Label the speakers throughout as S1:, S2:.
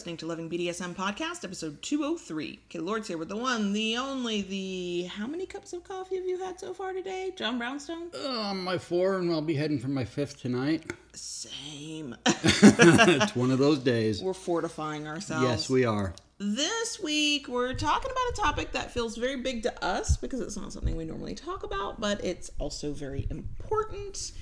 S1: listening to Loving BDSM Podcast, episode 203. Okay, Lord's here with the one, the only, the. How many cups of coffee have you had so far today, John Brownstone?
S2: Uh, I'm my four, and I'll be heading for my fifth tonight.
S1: Same.
S2: it's one of those days.
S1: We're fortifying ourselves.
S2: Yes, we are.
S1: This week, we're talking about a topic that feels very big to us because it's not something we normally talk about, but it's also very important.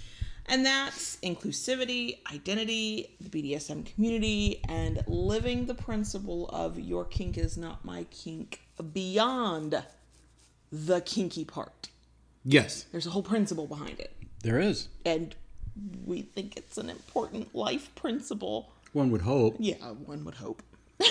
S1: And that's inclusivity, identity, the BDSM community, and living the principle of your kink is not my kink beyond the kinky part.
S2: Yes,
S1: There's a whole principle behind it.
S2: there is.
S1: And we think it's an important life principle.
S2: One would hope.
S1: Yeah, one would hope.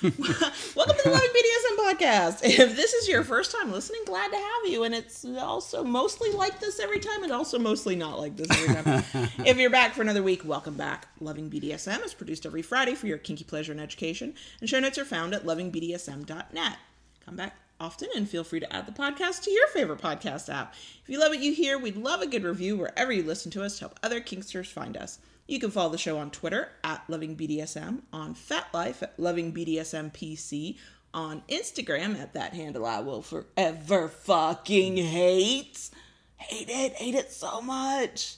S1: Welcome to the Loving BDSM podcast. If this is your first time listening, glad to have you. And it's also mostly like this every time, and also mostly not like this every time. if you're back for another week, welcome back. Loving BDSM is produced every Friday for your kinky pleasure and education, and show notes are found at lovingbdsm.net. Come back often and feel free to add the podcast to your favorite podcast app. If you love what you hear, we'd love a good review wherever you listen to us to help other kinksters find us. You can follow the show on Twitter at Loving BDSM, on FetLife at LovingBDSMPC, on Instagram at that handle I will forever fucking hate. Hate it, hate it so much.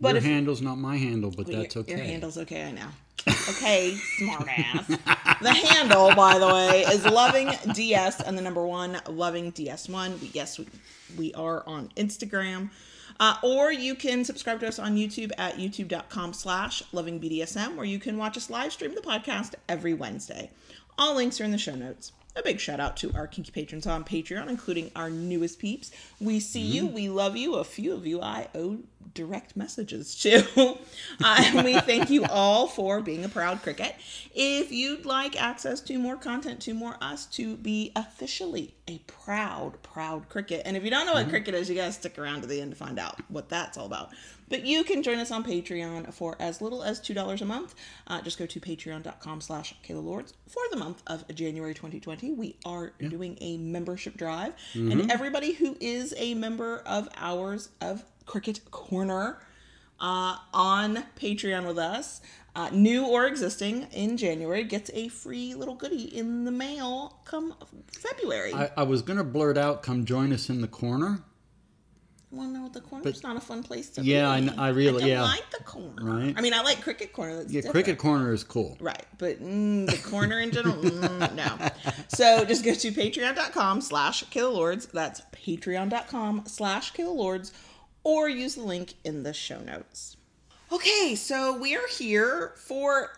S1: But
S2: Your
S1: if
S2: handle's not my handle, but
S1: your-
S2: that's okay.
S1: Your handle's okay, I know. Okay, smartass. the handle, by the way, is loving DS and the number one loving DS1. We, yes, we, we are on Instagram. Uh, or you can subscribe to us on YouTube at youtube.com slash lovingbdsm, where you can watch us live stream the podcast every Wednesday. All links are in the show notes. A big shout out to our kinky patrons on Patreon, including our newest peeps. We see you, we love you. A few of you I owe direct messages to. uh, and we thank you all for being a proud cricket. If you'd like access to more content, to more us, to be officially a proud, proud cricket. And if you don't know what cricket is, you gotta stick around to the end to find out what that's all about. But you can join us on Patreon for as little as $2 a month. Uh, just go to patreon.com slash Kayla Lords for the month of January 2020. We are doing a membership drive. And everybody who is a member of ours of Cricket Corner uh, on Patreon with us, uh, new or existing in January, gets a free little goodie in the mail come February.
S2: I, I was gonna blurt out, "Come join us in the corner."
S1: Well, no, the corner's not a fun place to
S2: Yeah, I I really-
S1: don't
S2: yeah.
S1: like the corner.
S2: Right.
S1: I mean, I like cricket corner. That's
S2: Yeah,
S1: different.
S2: cricket corner is cool.
S1: Right, but mm, the corner in general, mm, no. So just go to patreon.com slash kaylalords. That's patreon.com slash kaylalords. Or use the link in the show notes. Okay, so we are here for...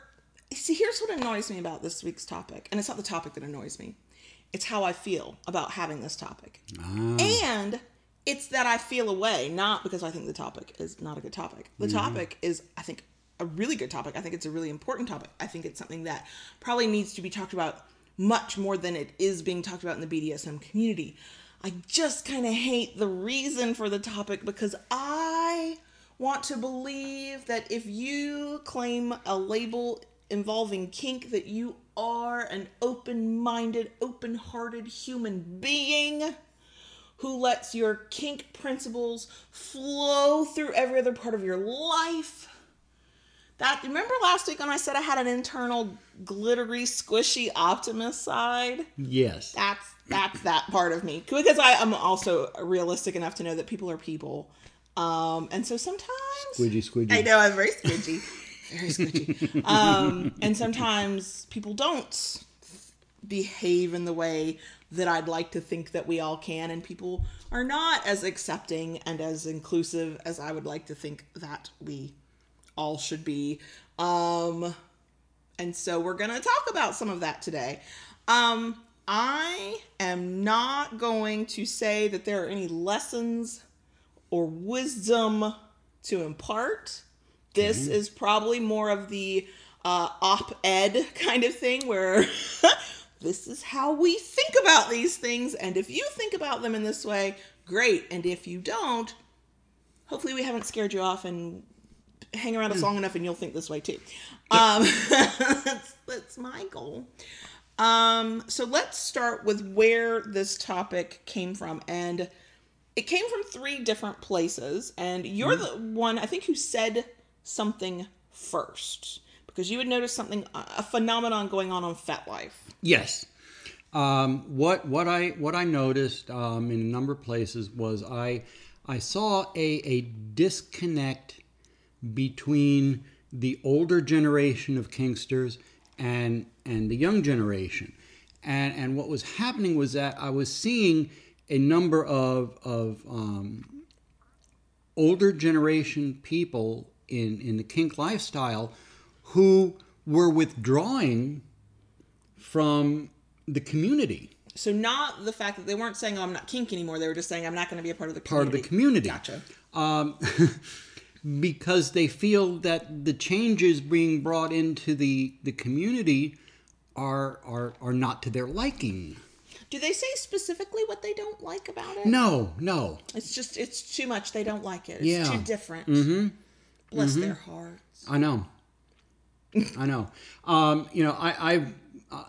S1: See, here's what annoys me about this week's topic. And it's not the topic that annoys me. It's how I feel about having this topic. And it's that I feel away, not because I think the topic is not a good topic. The mm-hmm. topic is, I think, a really good topic. I think it's a really important topic. I think it's something that probably needs to be talked about much more than it is being talked about in the BDSM community. I just kind of hate the reason for the topic because I want to believe that if you claim a label involving kink, that you are an open minded, open hearted human being who lets your kink principles flow through every other part of your life. That remember last week when I said I had an internal glittery, squishy optimist side?
S2: Yes.
S1: That's that's that part of me because I am also realistic enough to know that people are people, um, and so sometimes
S2: Squidgy, squidgy.
S1: I know I'm very squidgy, very squidgy, um, and sometimes people don't behave in the way that I'd like to think that we all can, and people are not as accepting and as inclusive as I would like to think that we all should be. Um, and so we're going to talk about some of that today. Um, I am not going to say that there are any lessons or wisdom to impart. This is probably more of the uh, op ed kind of thing where this is how we think about these things. And if you think about them in this way, great. And if you don't, hopefully we haven't scared you off and hang around us long enough and you'll think this way too. Um, that's, that's my goal. Um, so let's start with where this topic came from. And it came from three different places. And you're the one, I think, who said something first. Because you would notice something, a phenomenon going on on FetLife.
S2: Yes. Um, what what I what I noticed um, in a number of places was I I saw a, a disconnect between the older generation of kinksters and and the young generation. And and what was happening was that I was seeing a number of of um, older generation people in in the kink lifestyle who were withdrawing from the community
S1: So not the fact that they weren't saying, "Oh, I'm not kink anymore." They were just saying, "I'm not going to be a part of the
S2: part
S1: community.
S2: of the community
S1: Gotcha.
S2: um, because they feel that the changes being brought into the the community are are are not to their liking.
S1: Do they say specifically what they don't like about it?
S2: No, no.
S1: It's just it's too much. They don't like it. It's
S2: Yeah.
S1: too different. Mm-hmm. Bless their hearts.
S2: I know. I know. Um, you know, I, I uh,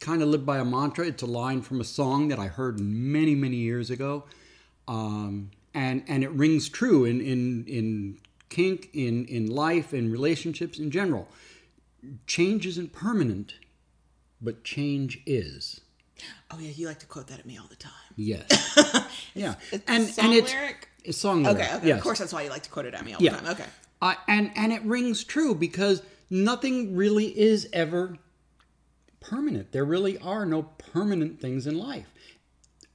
S2: kind of live by a mantra. It's a line from a song that I heard many, many years ago, um, and and it rings true in in in kink, in in life, in relationships in general. Change isn't permanent, but change is.
S1: Oh yeah, you like to quote that at me all the time.
S2: Yes. yeah.
S1: It's
S2: and
S1: song
S2: and it's
S1: lyric?
S2: it's song lyric.
S1: Okay, okay.
S2: Yes.
S1: Of course, that's why you like to quote it at me all
S2: Yeah.
S1: the time. Okay.
S2: Uh, and and it rings true because nothing really is ever permanent. There really are no permanent things in life.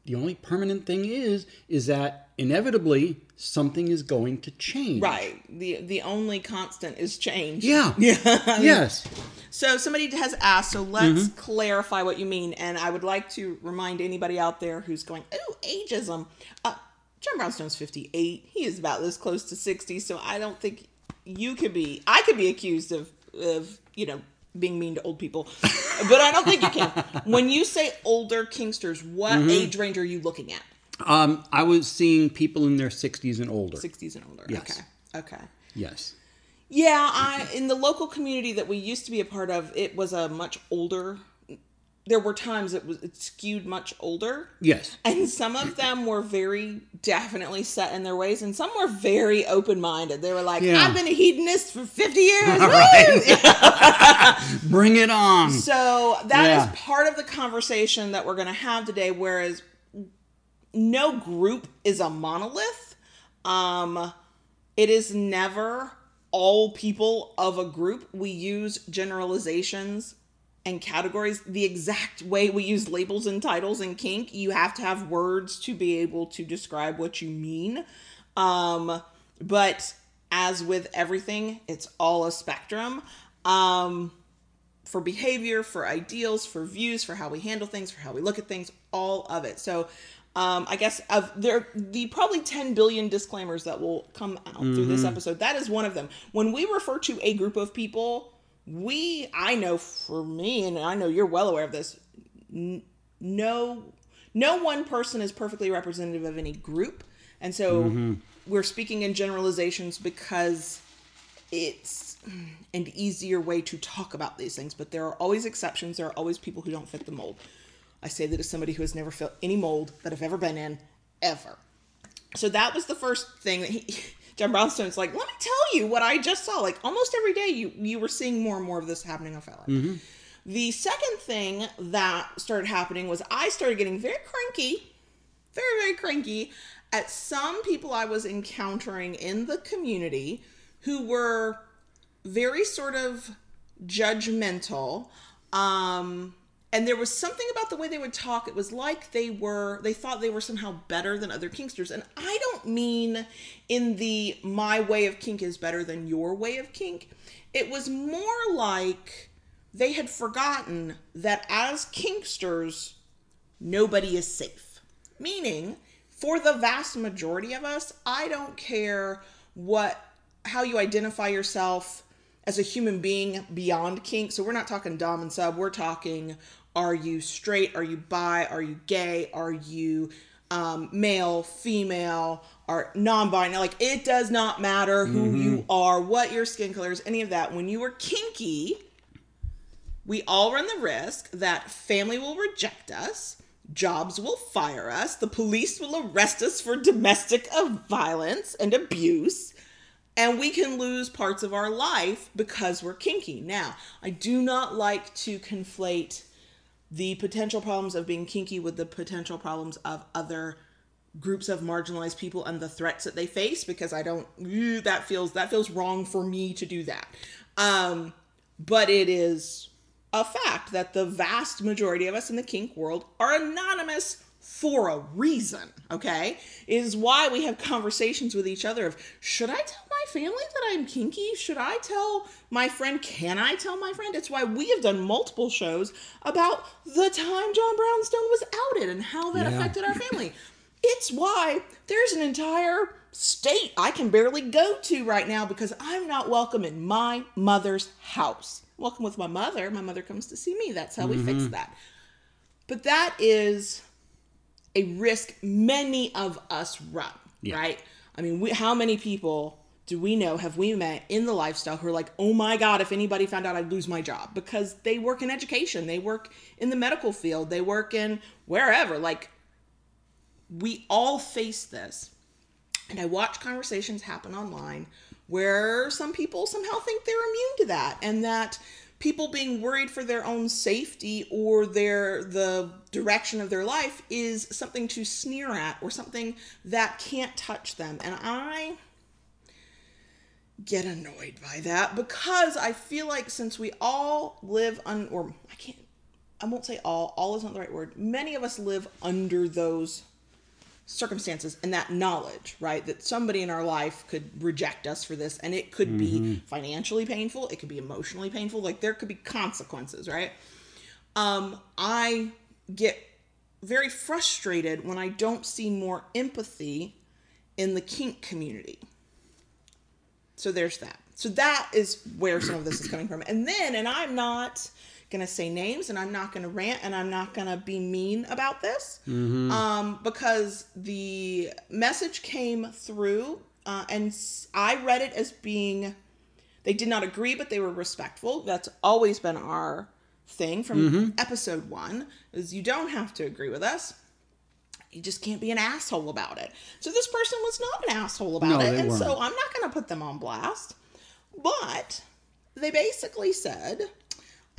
S2: The only permanent thing is is that inevitably something is going to change.
S1: Right. The the only constant is change.
S2: Yeah.
S1: Yeah.
S2: Yes.
S1: So somebody has asked, so let's
S2: Mm-hmm.
S1: clarify what you mean. And I would like to remind anybody out there who's going, oh, ageism. Uh, John Brownstone's 58. He is about this close to 60. So I don't think you could be, I could be accused of, of you know, being mean to old people. but I don't think you can. When you say older kinksters, what
S2: Mm-hmm.
S1: age range are you looking at?
S2: Um, I was seeing people in their 60s and older.
S1: 60s and older.
S2: Yes.
S1: Okay. Okay.
S2: Yes.
S1: Yeah, I in the local community that we used to be a part of, it was a much older. There were times it was it skewed much older,
S2: Yes.
S1: and some of them were very definitely set in their ways, and some were very open minded. They were like,
S2: Yeah.
S1: "I've been a hedonist for fifty years."
S2: Right.
S1: woo!"
S2: Bring it on.
S1: So that is
S2: Yeah.
S1: part of the conversation that we're going to have today. Whereas no group is a monolith. Um, it is never all people of a group. We use generalizations and categories the exact way we use labels and titles in kink. You have to have words to be able to describe what you mean. Um, but as with everything, it's all a spectrum. Um, for behavior, for ideals, for views, for how we handle things, for how we look at things, all of it. So, um, I guess of there the probably 10 billion disclaimers that will come out through this episode. That is one of them. When we refer to a group of people, we I know for me, and I know you're well aware of this. n- No, no one person is perfectly representative of any group, and so mm-hmm. we're speaking in generalizations because it's an easier way to talk about these things, but there are always exceptions. There are always people who don't fit the mold. I say that as somebody who has never fit any mold that I've ever been in, ever. So that was the first thing that he, John Brownstone's like, let me tell you what I just saw. Like almost every day, you you were seeing more and more of this happening on Fellow. The second thing that started happening was I started getting very cranky, very very cranky at some people I was encountering in the community who were very sort of judgmental um and there was something about the way they would talk. It was like they were they thought they were somehow better than other kinksters and i don't mean in the my way of kink is better than your way of kink. It was more like they had forgotten that as kinksters nobody is safe. Meaning, for the vast majority of us, I don't care what how you identify yourself as a human being beyond kink. So we're not talking dom and sub. We're talking are you straight? Are you bi? Are you gay? Are you um, male, female, or non-binary? Like it does not matter who you are, what your skin color is, any of that. When you are kinky, we all run the risk that family will reject us, jobs will fire us, the police will arrest us for domestic violence and abuse, and we can lose parts of our life because we're kinky. Now, I do not like to conflate the potential problems of being kinky with the potential problems of other groups of marginalized people and the threats that they face because I don't that feels that feels wrong for me to do that. Um but it is a fact that the vast majority of us in the kink world are anonymous for a reason, okay? Is why we have conversations with each other of should I tell my family that I'm kinky? Should I tell my friend? Can I tell my friend? It's why we have done multiple shows about the time John Brownstone was outed and how that
S2: Yeah.
S1: affected our family. It's why there's an entire state I can barely go to right now because I'm not welcome in my mother's house. Welcome with my mother. My mother comes to see me. That's how we fix mm-hmm. that. But that is a risk many of us run,
S2: Yeah.
S1: right? I mean, we, how many people do we know have we met in the lifestyle who are like, oh my God, if anybody found out, I'd lose my job because they work in education, they work in the medical field, they work in wherever. Like, we all face this. And I watch conversations happen online where some people somehow think they're immune to that and that people being worried for their own safety or their the direction of their life is something to sneer at or something that can't touch them. And I get annoyed by that because I feel like since we all live on or I can't I won't say all, all is not the right word. Many of us live under those circumstances and that knowledge, right? That somebody in our life could reject us for this and it could be financially painful, it could be emotionally painful, like there could be consequences, right? Um I get very frustrated when I don't see more empathy in the kink community. So there's that. So that is where some of this is coming from. And then, and I'm not going to say names and I'm not going to rant and I'm not going to be mean about this um, because the message came through uh, and I read it as being, they did not agree, but they were respectful. That's always been our thing from episode one is you don't have to agree with us you just can't be an asshole about it. So this person was not an asshole about
S2: No,
S1: it, and so
S2: weren't.
S1: I'm not going to put them on blast. But they basically said,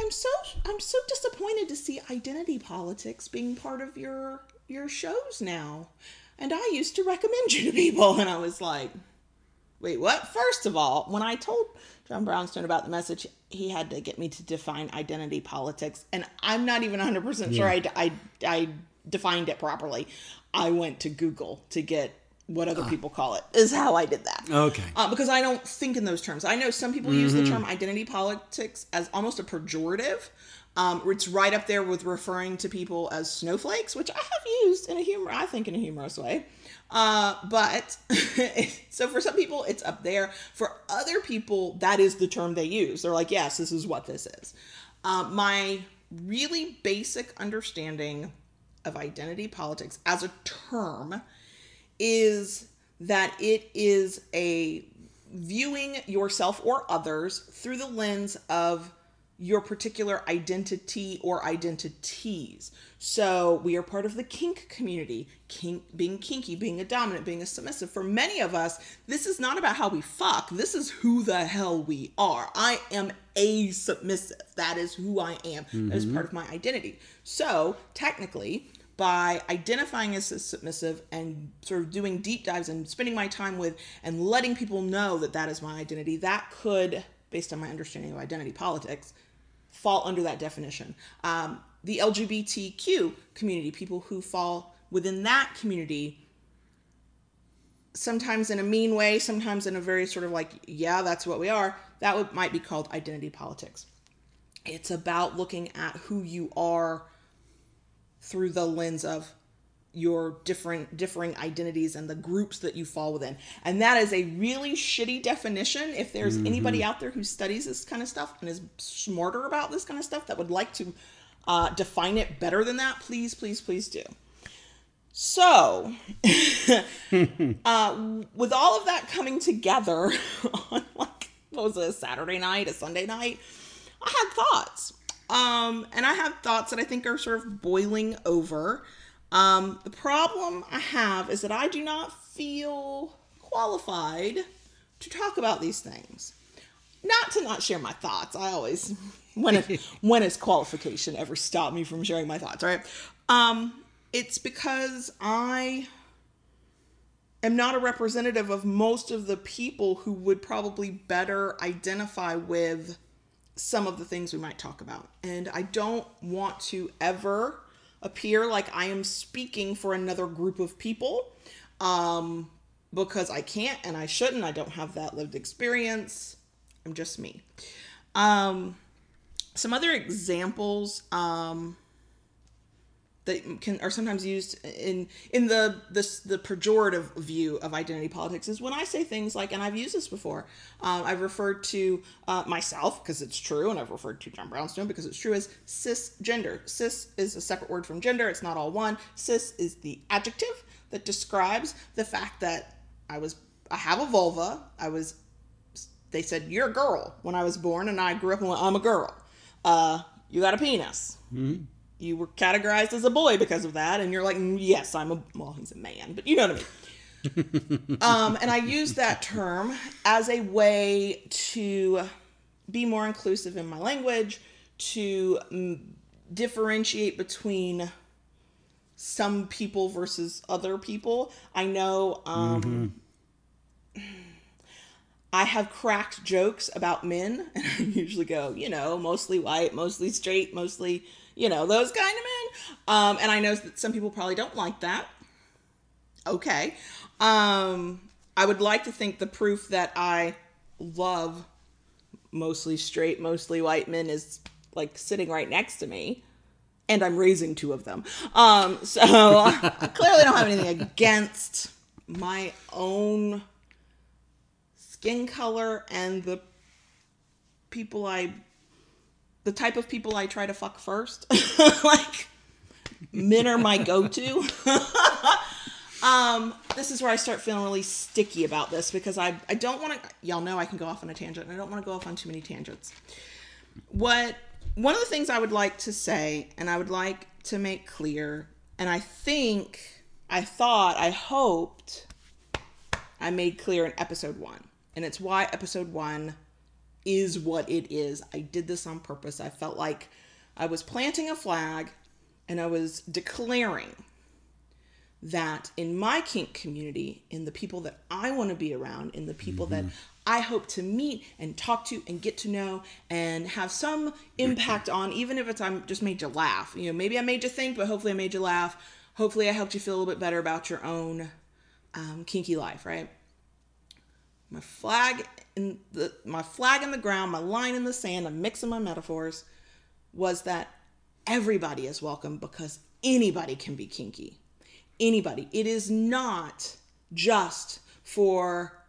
S1: "I'm so I'm so disappointed to see identity politics being part of your your shows now, and I used to recommend you to people." And I was like, "Wait, what?" First of all, when I told John Brownstone about the message, he had to get me to define identity politics, and I'm not even 100 percent sure I, I I defined it properly. I went to Google to get what other people call it. Is how I did that.
S2: Okay.
S1: Uh, because I don't think in those terms. I know some people use the term identity politics as almost a pejorative. Um, it's right up there with referring to people as snowflakes, which I have used in a humor, I think, in a humorous way. Uh, but so for some people, it's up there. For other people, that is the term they use. They're like, yes, this is what this is. Uh, my really basic understanding of identity politics as a term is that it is a viewing yourself or others through the lens of your particular identity or identities. So we are part of the kink community. Kink being kinky, being a dominant, being a submissive. For many of us, this is not about how we fuck. This is who the hell we are. I am a submissive. That is who I am. That is mm-hmm. part of my identity. So technically, by identifying as submissive and sort of doing deep dives and spending my time with and letting people know that that is my identity, that could, based on my understanding of identity politics, fall under that definition. Um, the LGBTQ community, people who fall within that community, sometimes in a mean way, sometimes in a very sort of like, yeah, that's what we are, that would, might be called identity politics. It's about looking at who you are through the lens of your different differing identities and the groups that you fall within. And that is a really shitty definition. If there's anybody out there who studies this kind of stuff and is smarter about this kind of stuff that would like to uh, define it better than that, please, please, please do. So, uh, with all of that coming together on like what was it, a Saturday night, a Sunday night, I had thoughts. Um, and I have thoughts that I think are sort of boiling over. Um, the problem I have is that I do not feel qualified to talk about these things. Not to not share my thoughts. I always when it, when is qualification ever stop me from sharing my thoughts, right? Um, it's because I am not a representative of most of the people who would probably better identify with some of the things we might talk about. And I don't want to ever appear like I am speaking for another group of people um, because I can't and I shouldn't. I don't have that lived experience. I'm just me. Um, some other examples um, that can are sometimes used in in the the the pejorative view of identity politics is when I say things like, and I've used this before. Um, I've referred to uh, myself because it's true, and I've referred to John Brownstone because it's true as cisgender. Cis is a separate word from gender; it's not all one. Cis is the adjective that describes the fact that I was I have a vulva. I was they said you're a girl when I was born, and I grew up and went, I'm a girl. Uh, you got a penis. Mm-hmm you were categorized as a boy because of that, and you're like, mm, yes, I'm a well, he's a man, but you know what I mean. um, and I use that term as a way to be more inclusive in my language, to mm, differentiate between some people versus other people. I know um, mm-hmm. I have cracked jokes about men, and I usually go, you know, mostly white, mostly straight, mostly you know, those kind of men. Um, and I know that some people probably don't like that. Okay. Um, I would like to think the proof that I love mostly straight, mostly white men is like sitting right next to me. And I'm raising two of them. Um, so I clearly don't have anything against my own skin color and the people I the type of people I try to fuck first. like men are my go-to. um, this is where I start feeling really sticky about this because I I don't want to. Y'all know I can go off on a tangent, and I don't want to go off on too many tangents. What one of the things I would like to say, and I would like to make clear, and I think I thought I hoped I made clear in episode one, and it's why episode one is what it is. I did this on purpose. I felt like I was planting a flag and I was declaring that in my kink community, in the people that I want to be around, in the people mm-hmm. that I hope to meet and talk to and get to know and have some impact on, even if it's I'm just made you laugh. You know, maybe I made you think, but hopefully I made you laugh. Hopefully I helped you feel a little bit better about your own um, kinky life, right? my flag in the my flag in the ground, my line in the sand, I'm mixing my metaphors, was that everybody is welcome because anybody can be kinky. Anybody. It is not just for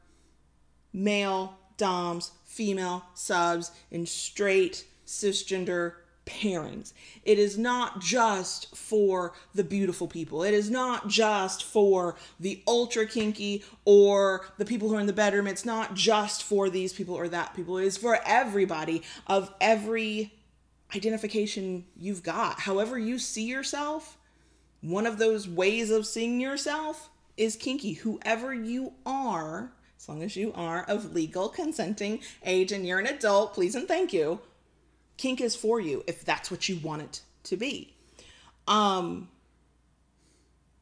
S1: male doms, female subs, and straight cisgender pairings. It is not just for the beautiful people. It is not just for the ultra kinky or the people who are in the bedroom. It's not just for these people or that people. It is for everybody of every identification you've got. However you see yourself, one of those ways of seeing yourself is kinky. Whoever you are, as long as you are of legal consenting age and you're an adult, please and thank you kink is for you if that's what you want it to be. Um,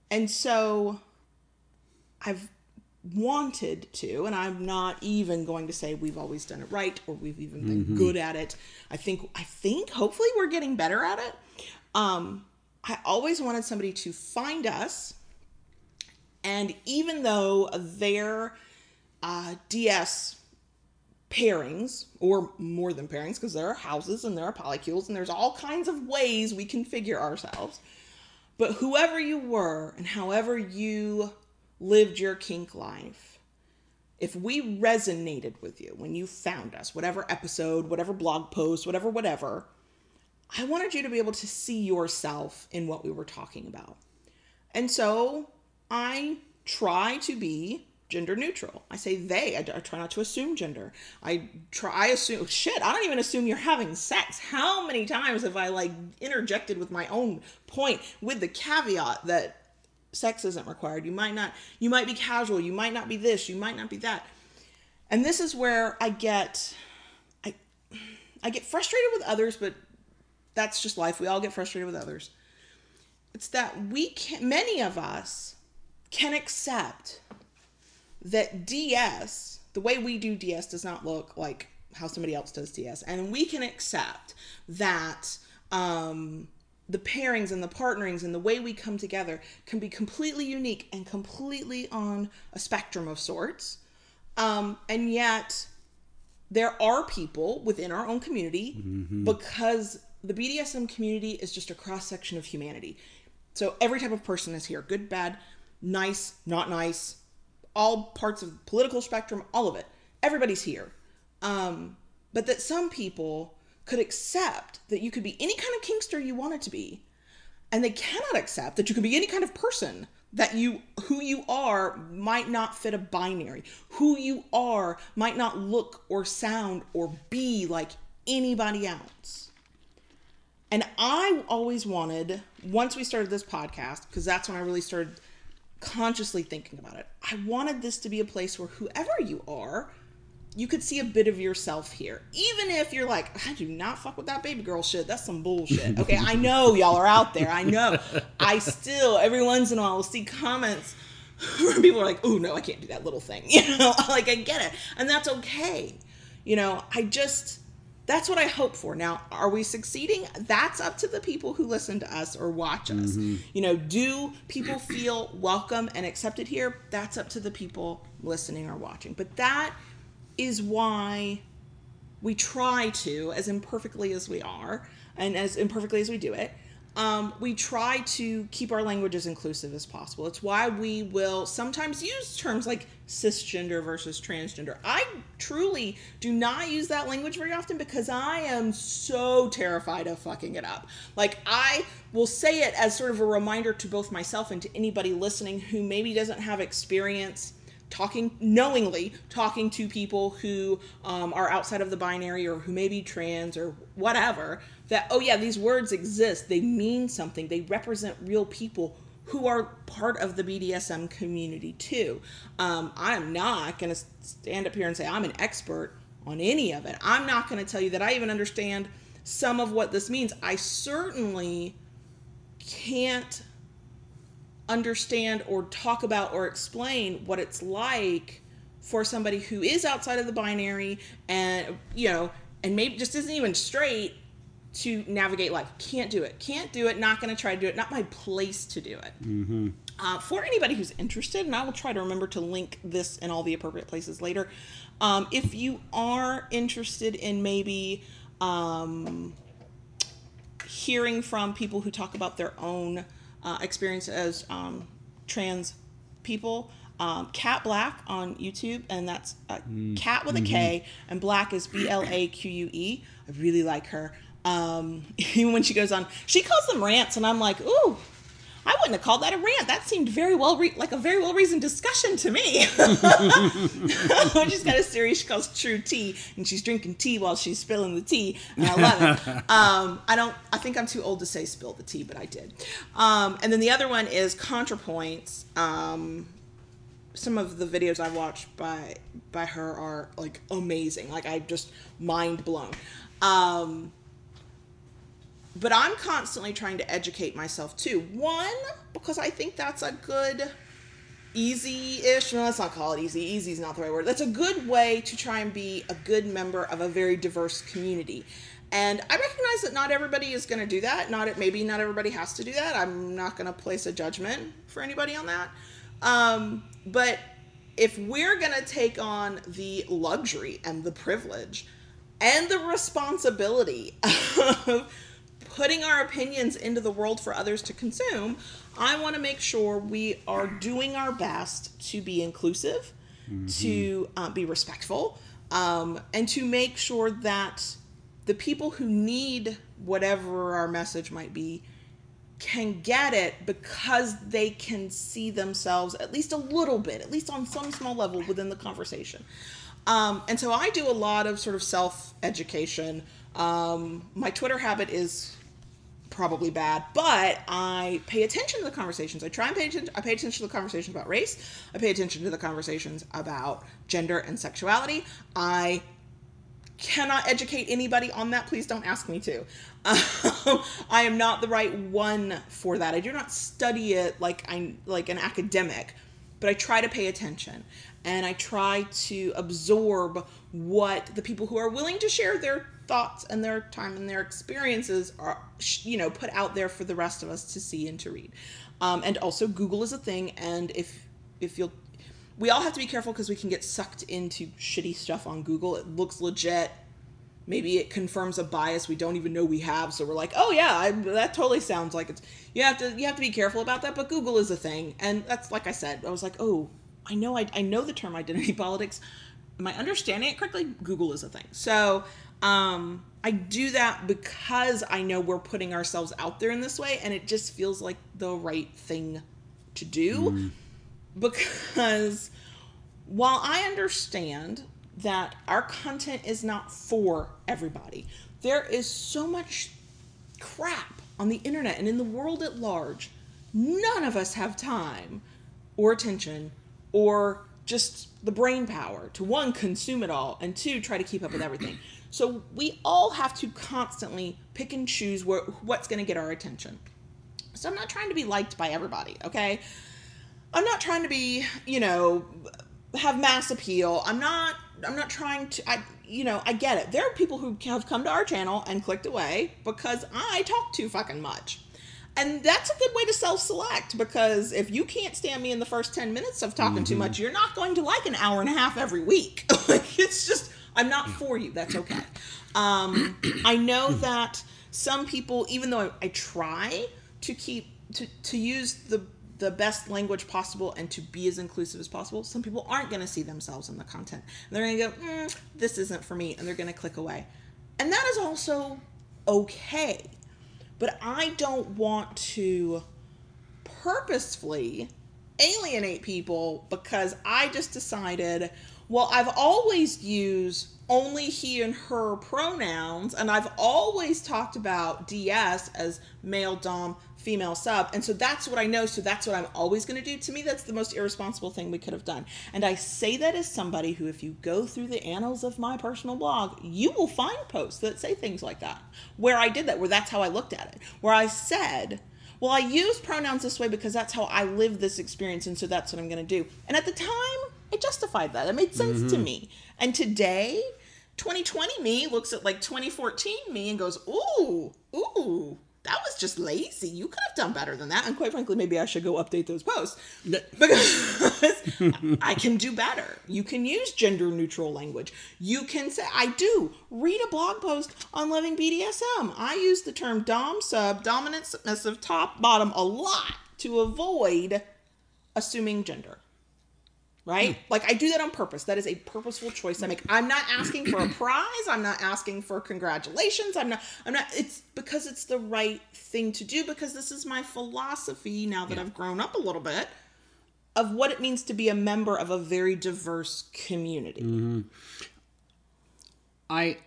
S1: and so I've wanted to, and I'm not even going to say we've always done it right or we've even been mm-hmm. good at it. I think, I think hopefully we're getting better at it. Um, I always wanted somebody to find us, and even though their uh, DS pairings or more than pairings because there are houses and there are polycules and there's all kinds of ways we configure ourselves. But whoever you were and however you lived your kink life, if we resonated with you when you found us, whatever episode, whatever blog post, whatever, whatever, I wanted you to be able to see yourself in what we were talking about. And so I try to be gender neutral. I say they. I, I, try not to assume gender. I try I assume shit. I don't even assume you're having sex. How many times have I like interjected with my own point with the caveat that sex isn't required. You might not. You might be casual. You might not be this. You might not be that. and this is where I get I I get frustrated with others, but that's just life. We all get frustrated with others. It's that we can many of us can accept that DS, the way we do DS does not look like how somebody else does DS. And we can accept that um the pairings and the partnerings and the way we come together can be completely unique and completely on a spectrum of sorts. Um, and yet, there are people within our own community because the BDSM community is just a cross section of humanity. So every type of person is here good, bad, nice, not nice, all parts of the political spectrum, all of it. Everybody's here. Um, but that some people could accept that you could be any kind of kinkster you wanted to be and they cannot accept that you could be any kind of person that you who you are might not fit a binary who you are might not look or sound or be like anybody else and i always wanted once we started this podcast because that's when i really started consciously thinking about it i wanted this to be a place where whoever you are you could see a bit of yourself here. Even if you're like, I do not fuck with that baby girl shit. That's some bullshit. Okay, I know y'all are out there. I know. I still, every once in a while, will see comments where people are like, oh, no, I can't do that little thing. You know, like I get it. And that's okay. You know, I just, that's what I hope for. Now, are we succeeding? That's up to the people who listen to us or watch us. Mm-hmm. You know, do people feel welcome and accepted here? That's up to the people listening or watching. But that is why we try to, as imperfectly as we are, and as imperfectly as we do it, um, we try to keep our language as inclusive as possible. It's why we will sometimes use terms like cisgender versus transgender. I truly do not use that language very often because I am so terrified of fucking it up. Like, I will say it as sort of a reminder to both myself and to anybody listening who maybe doesn't have experience talking knowingly talking to people who um, are outside of the binary or who may be trans or whatever that oh yeah these words exist. They mean something. They represent real people who are part of the bdsm community too. Um, i'm not going to stand up here and say i'm an expert on any of it. I'm not going to tell you that i even understand some of what this means. I certainly can't understand or talk about or explain what it's like for somebody who is outside of the binary and you know and maybe just isn't even straight to navigate life. Can't do it. Can't do it. Not going to try to do it. Not my place to do it. Uh, for anybody who's interested and i will try to remember to link this in all the appropriate places later um, if you are interested in maybe um, hearing from people who talk about their own uh, experience as um, trans people. Um, Kat Blaque on YouTube, and that's uh, Kat with a K, and Blaque is B L A Q U E. I really like her. Um, even when she goes on, she calls them rants, and I'm like, ooh, I wouldn't have called that a rant. That seemed very well, re- like a very well reasoned discussion to me. she's got a series she calls True Tea, and she's drinking tea while she's spilling the tea, and I love it. Um, I don't. I think I'm too old to say spill the tea, but I did. Um, and then the other one is ContraPoints. Um, some of the videos I've watched by by her are like amazing. Like I just mind blown. Um, but I'm constantly trying to educate myself too. One, because I think that's a good, easy ish, no, let's not call it easy. Easy is not the right word. That's a good way to try and be a good member of a very diverse community. And I recognize that not everybody is going to do that. Not it, maybe not everybody has to do that. I'm not going to place a judgment for anybody on that. Um, but if we're going to take on the luxury and the privilege and the responsibility of putting our opinions into the world for others to consume, I want to make sure we are doing our best to be inclusive, to uh, be respectful, um, and to make sure that the people who need whatever our message might be can get it because they can see themselves at least a little bit, at least on some small level within the conversation. Um, and so I do a lot of sort of self education. Um, my Twitter habit is probably bad, but I pay attention to the conversations. I try and pay attention. I pay attention to the conversations about race. I pay attention to the conversations about gender and sexuality. I cannot educate anybody on that. Please don't ask me to. Um, I am not the right one for that. I do not study it like I'm like an academic, but I try to pay attention and I try to absorb what the people who are willing to share their thoughts and their time and their experiences are, you know, put out there for the rest of us to see and to read. Um, and also, Google is a thing, and if if you'll we all have to be careful because we can get sucked into shitty stuff on Google. It looks legit. Maybe it confirms a bias we don't even know we have, so we're like, "Oh yeah, I, that totally sounds like it's." You have to you have to be careful about that. But Google is a thing, and that's like I said. I was like, "Oh, I know I, I know the term identity politics. Am I understanding it correctly? Google is a thing." So um, I do that because I know we're putting ourselves out there in this way, and it just feels like the right thing to do because while I understand that our content is not for everybody, there is so much crap on the internet and in the world at large. None of us have time or attention or just the brain power to one, consume it all, and two, try to keep up with everything. So we all have to constantly pick and choose what's going to get our attention. So I'm not trying to be liked by everybody, okay? I'm not trying to be, you know, have mass appeal. I'm not I'm not trying to I you know, I get it. There are people who have come to our channel and clicked away because I talk too fucking much. And that's a good way to self-select because if you can't stand me in the first 10 minutes of talking too much, you're not going to like an hour and a half every week. it's just I'm not for you. That's okay. Um, I know that some people, even though I, I try to keep to to use the the best language possible and to be as inclusive as possible, some people aren't going to see themselves in the content. And they're going to go, mm, "This isn't for me," and they're going to click away. And that is also okay. But I don't want to purposefully alienate people because I just decided, well, I've always used only he and her pronouns, and I've always talked about DS as male dom, female sub, and so that's what I know, so that's what I'm always going to do. To me, that's the most irresponsible thing we could have done. And I say that as somebody who, if you go through the annals of my personal blog, you will find posts that say things like that, where I did that, where that's how I looked at it, where I said, well, I use pronouns this way because that's how I live this experience, and so that's what I'm going to do. And at the time, I justified that. It made sense mm-hmm. to me. And today, 2020 me looks at like 2014 me and goes, ooh, ooh, that was just lazy. You could have done better than that. And quite frankly, maybe I should go update those posts because I can do better. You can use gender neutral language. You can say, I do. Read a blog post on loving BDSM. I use the term dom, sub, dominant, submissive, top, bottom a lot to avoid assuming gender right? Mm. Like I do that on purpose. That is a purposeful choice I make. I'm not asking for a prize. I'm not asking for congratulations. I'm not I'm not it's because it's the right thing to do because this is my philosophy now that yeah. I've grown up a little bit of what it means to be a member of a very diverse community.
S2: Mm-hmm. I,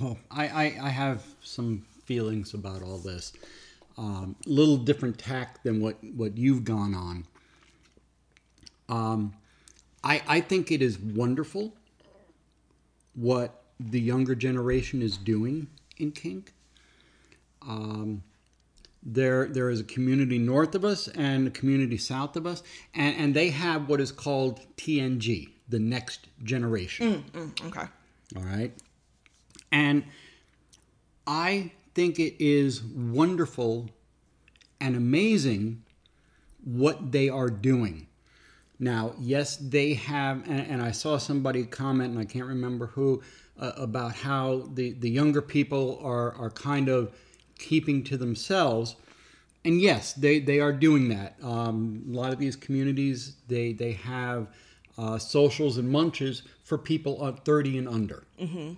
S2: oh, I, I I have some feelings about all this. A um, little different tack than what what you've gone on. Um, I, I think it is wonderful what the younger generation is doing in kink. Um, there, there is a community north of us and a community south of us, and, and they have what is called TNG, the next generation.
S1: Mm, mm, okay.
S2: All right. And I think it is wonderful and amazing what they are doing. Now, yes, they have, and, and, I saw somebody comment, and I can't remember who, uh, about how the, the younger people are, are kind of keeping to themselves. And yes, they, they are doing that. Um, a lot of these communities, they, they have uh, socials and munches for people 30 and under.
S1: Mm-hmm.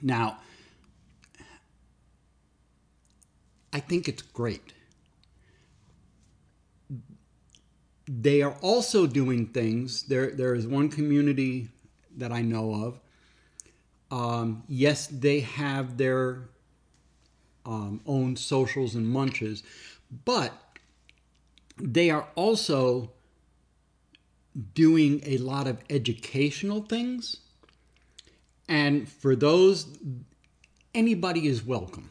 S2: Now, I think it's great they are also doing things. There, there is one community that I know of. Um, yes, they have their um, own socials and munches, but they are also doing a lot of educational things. And for those, anybody is welcome.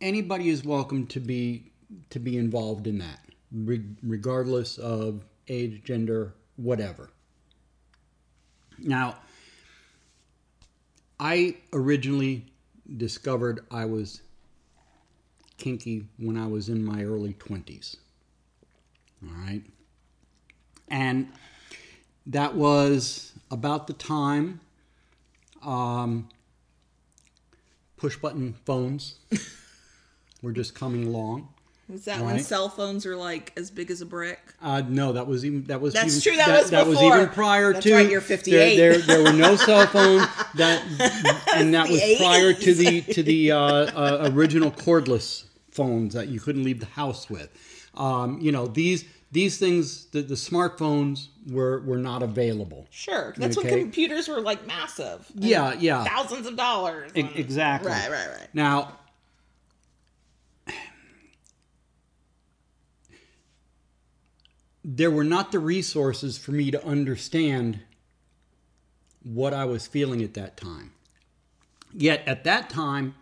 S2: Anybody is welcome to be to be involved in that, re- regardless of age, gender, whatever. Now, I originally discovered I was kinky when I was in my early 20s. All right. And that was about the time um, push button phones were just coming along.
S1: Was that when
S2: Right.
S1: cell phones were like as big as a brick?
S2: Uh, no, that was even that was
S1: That's
S2: even,
S1: true, that was
S2: was
S1: before.
S2: even prior
S1: That's
S2: to.
S1: right, you're
S2: There,
S1: 58.
S2: there, there were no cell phones that, and that was prior to the to the uh, uh, original cordless phones that you couldn't leave the house with. Um, you know these these things, the, the smartphones were were not available.
S1: Sure. That's
S2: Okay.
S1: when computers were like massive.
S2: Yeah, yeah.
S1: Thousands of dollars.
S2: Exactly.
S1: Right, right, right.
S2: Now, there were not the resources for me to understand what I was feeling at that time. Yet at that time,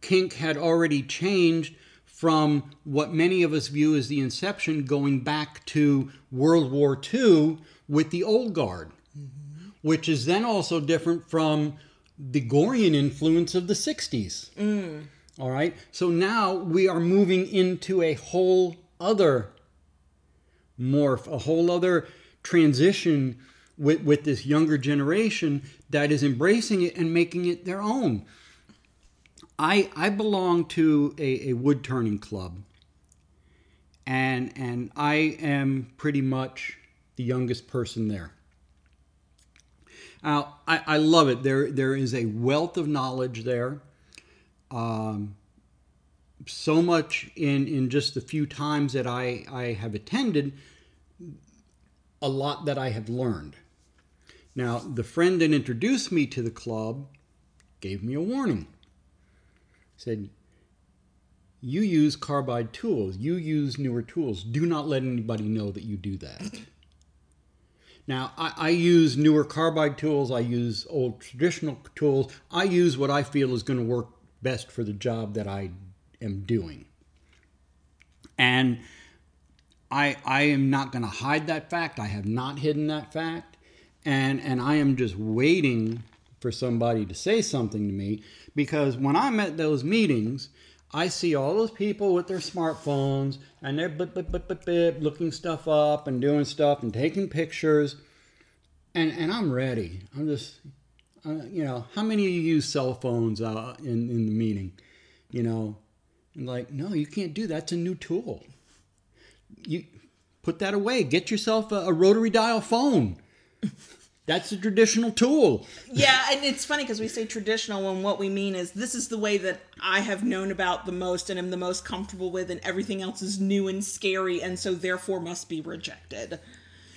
S2: kink had already changed from what many of us view as the inception going back to World War II with the old guard, mm-hmm. which is then also different from the Gorean influence of the 60s. Mm. All right. So now we are moving into a whole other morph, a whole other transition with, with this younger generation that is embracing it and making it their own. I I belong to a, a wood turning club, and and I am pretty much the youngest person there. Now I, I love it. There there is a wealth of knowledge there. Um, so much in in just the few times that I I have attended. A lot that I have learned. Now the friend that introduced me to the club gave me a warning said, You use carbide tools, you use newer tools. Do not let anybody know that you do that. now, I, I use newer carbide tools, I use old traditional tools. I use what I feel is going to work best for the job that I am doing. And I, I am not going to hide that fact. I have not hidden that fact. And, and I am just waiting for somebody to say something to me because when I'm at those meetings, I see all those people with their smartphones and they're blip, blip, blip, blip, blip, looking stuff up and doing stuff and taking pictures. And, and I'm ready. I'm just, uh, you know, how many of you use cell phones uh, in, in the meeting? You know, and like, no, you can't do that. It's a new tool. You put that away. Get yourself a, a rotary dial phone. That's a traditional tool.
S1: Yeah, and it's funny because we say traditional when what we mean is this is the way that I have known about the most and am the most comfortable with, and everything else is new and scary, and so therefore must be rejected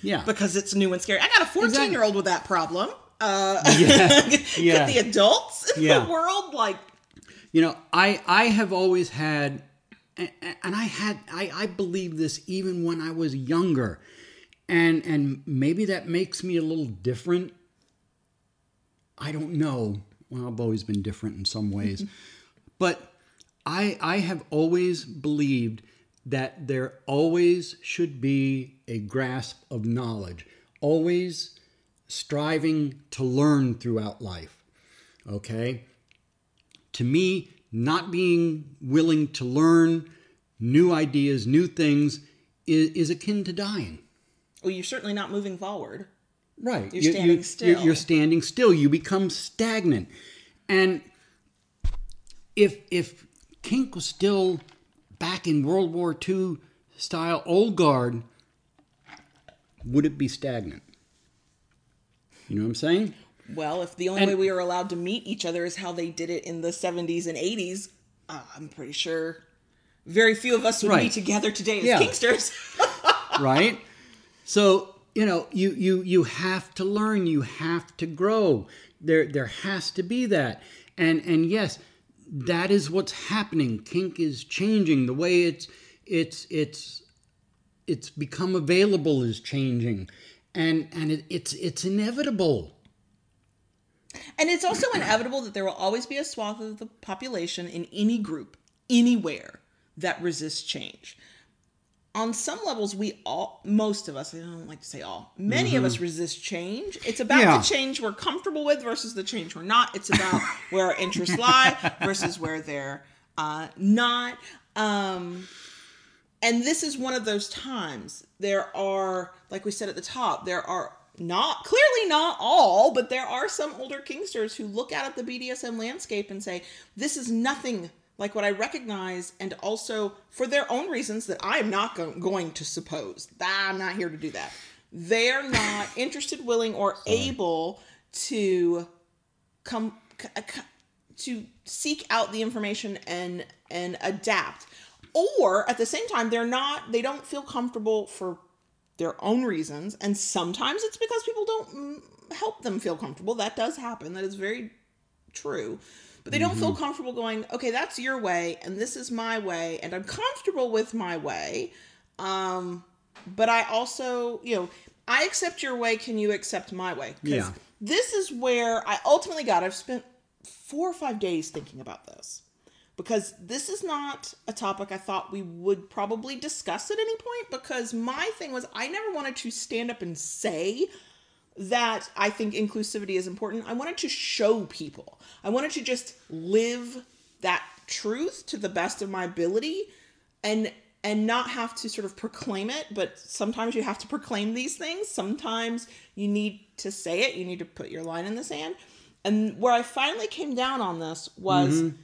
S2: Yeah.
S1: because it's new and scary. I got a 14 year old with that problem. Uh,
S2: Yeah. Yeah.
S1: the adults in
S2: Yeah.
S1: the world like
S2: You know, I I have always had, and I had I I believe this even when I was younger, and and maybe that makes me a little different. I don't know. Well, I've always been different in some ways, mm-hmm. but I I have always believed that there always should be a grasp of knowledge, always striving to learn throughout life. Okay to me, not being willing to learn new ideas, new things, is, is akin to dying.
S1: well you're certainly not moving forward.
S2: Right.
S1: You're
S2: You-
S1: standing
S2: you-
S1: still.
S2: You're, you're standing still. You become stagnant. And if if kink was still back in World War II style old guard, would it be stagnant? You know what I'm saying?
S1: Well, if the only
S2: And-
S1: way we are allowed to meet each other is how they did it in the 70s and 80s, uh, I'm pretty sure very few of us would be together today as
S2: Yeah.
S1: Kinksters.
S2: right? So you know, you you you have to learn. You have to grow. There there has to be that. And and yes, that is what's happening. Kink is changing. The way it's it's it's it's become available is changing, and and it, it's it's inevitable.
S1: And it's also inevitable that there will always be a swath of the population in any group, anywhere, that resists change. On some levels, we all, most of us, I don't like to say all, many of us resist change. It's about
S2: Yeah.
S1: the change we're comfortable with versus the change we're not. It's about where our interests lie versus where they're uh, not. Um, and this is one of those times. There are, like we said at the top, there are not clearly not all, but there are some older Kinksters who look out at the BDSM landscape and say, "This is nothing like what I recognize," and also for their own reasons that I am not go- going to suppose. I'm not here to do that. They're not interested, willing, or able to come c- uh, c- to seek out the information and and adapt or at the same time they're not they don't feel comfortable for their own reasons and sometimes it's because people don't help them feel comfortable. That does happen. That is very true. But they don't feel comfortable going okay that's your way and this is my way and i'm comfortable with my way um but i also you know i accept your way can you accept my way?
S2: Yeah.
S1: this is where i ultimately got i've spent four or five days thinking about this because this is not a topic I thought we would probably discuss at any point. Because my thing was, I never wanted to stand up and say that I think inclusivity is important. I wanted to show people, I wanted to just live that truth to the best of my ability and and not have to sort of proclaim it but sometimes you have to proclaim these things sometimes you need to say it you need to put your line in the sand and where i finally came down on this was mm-hmm.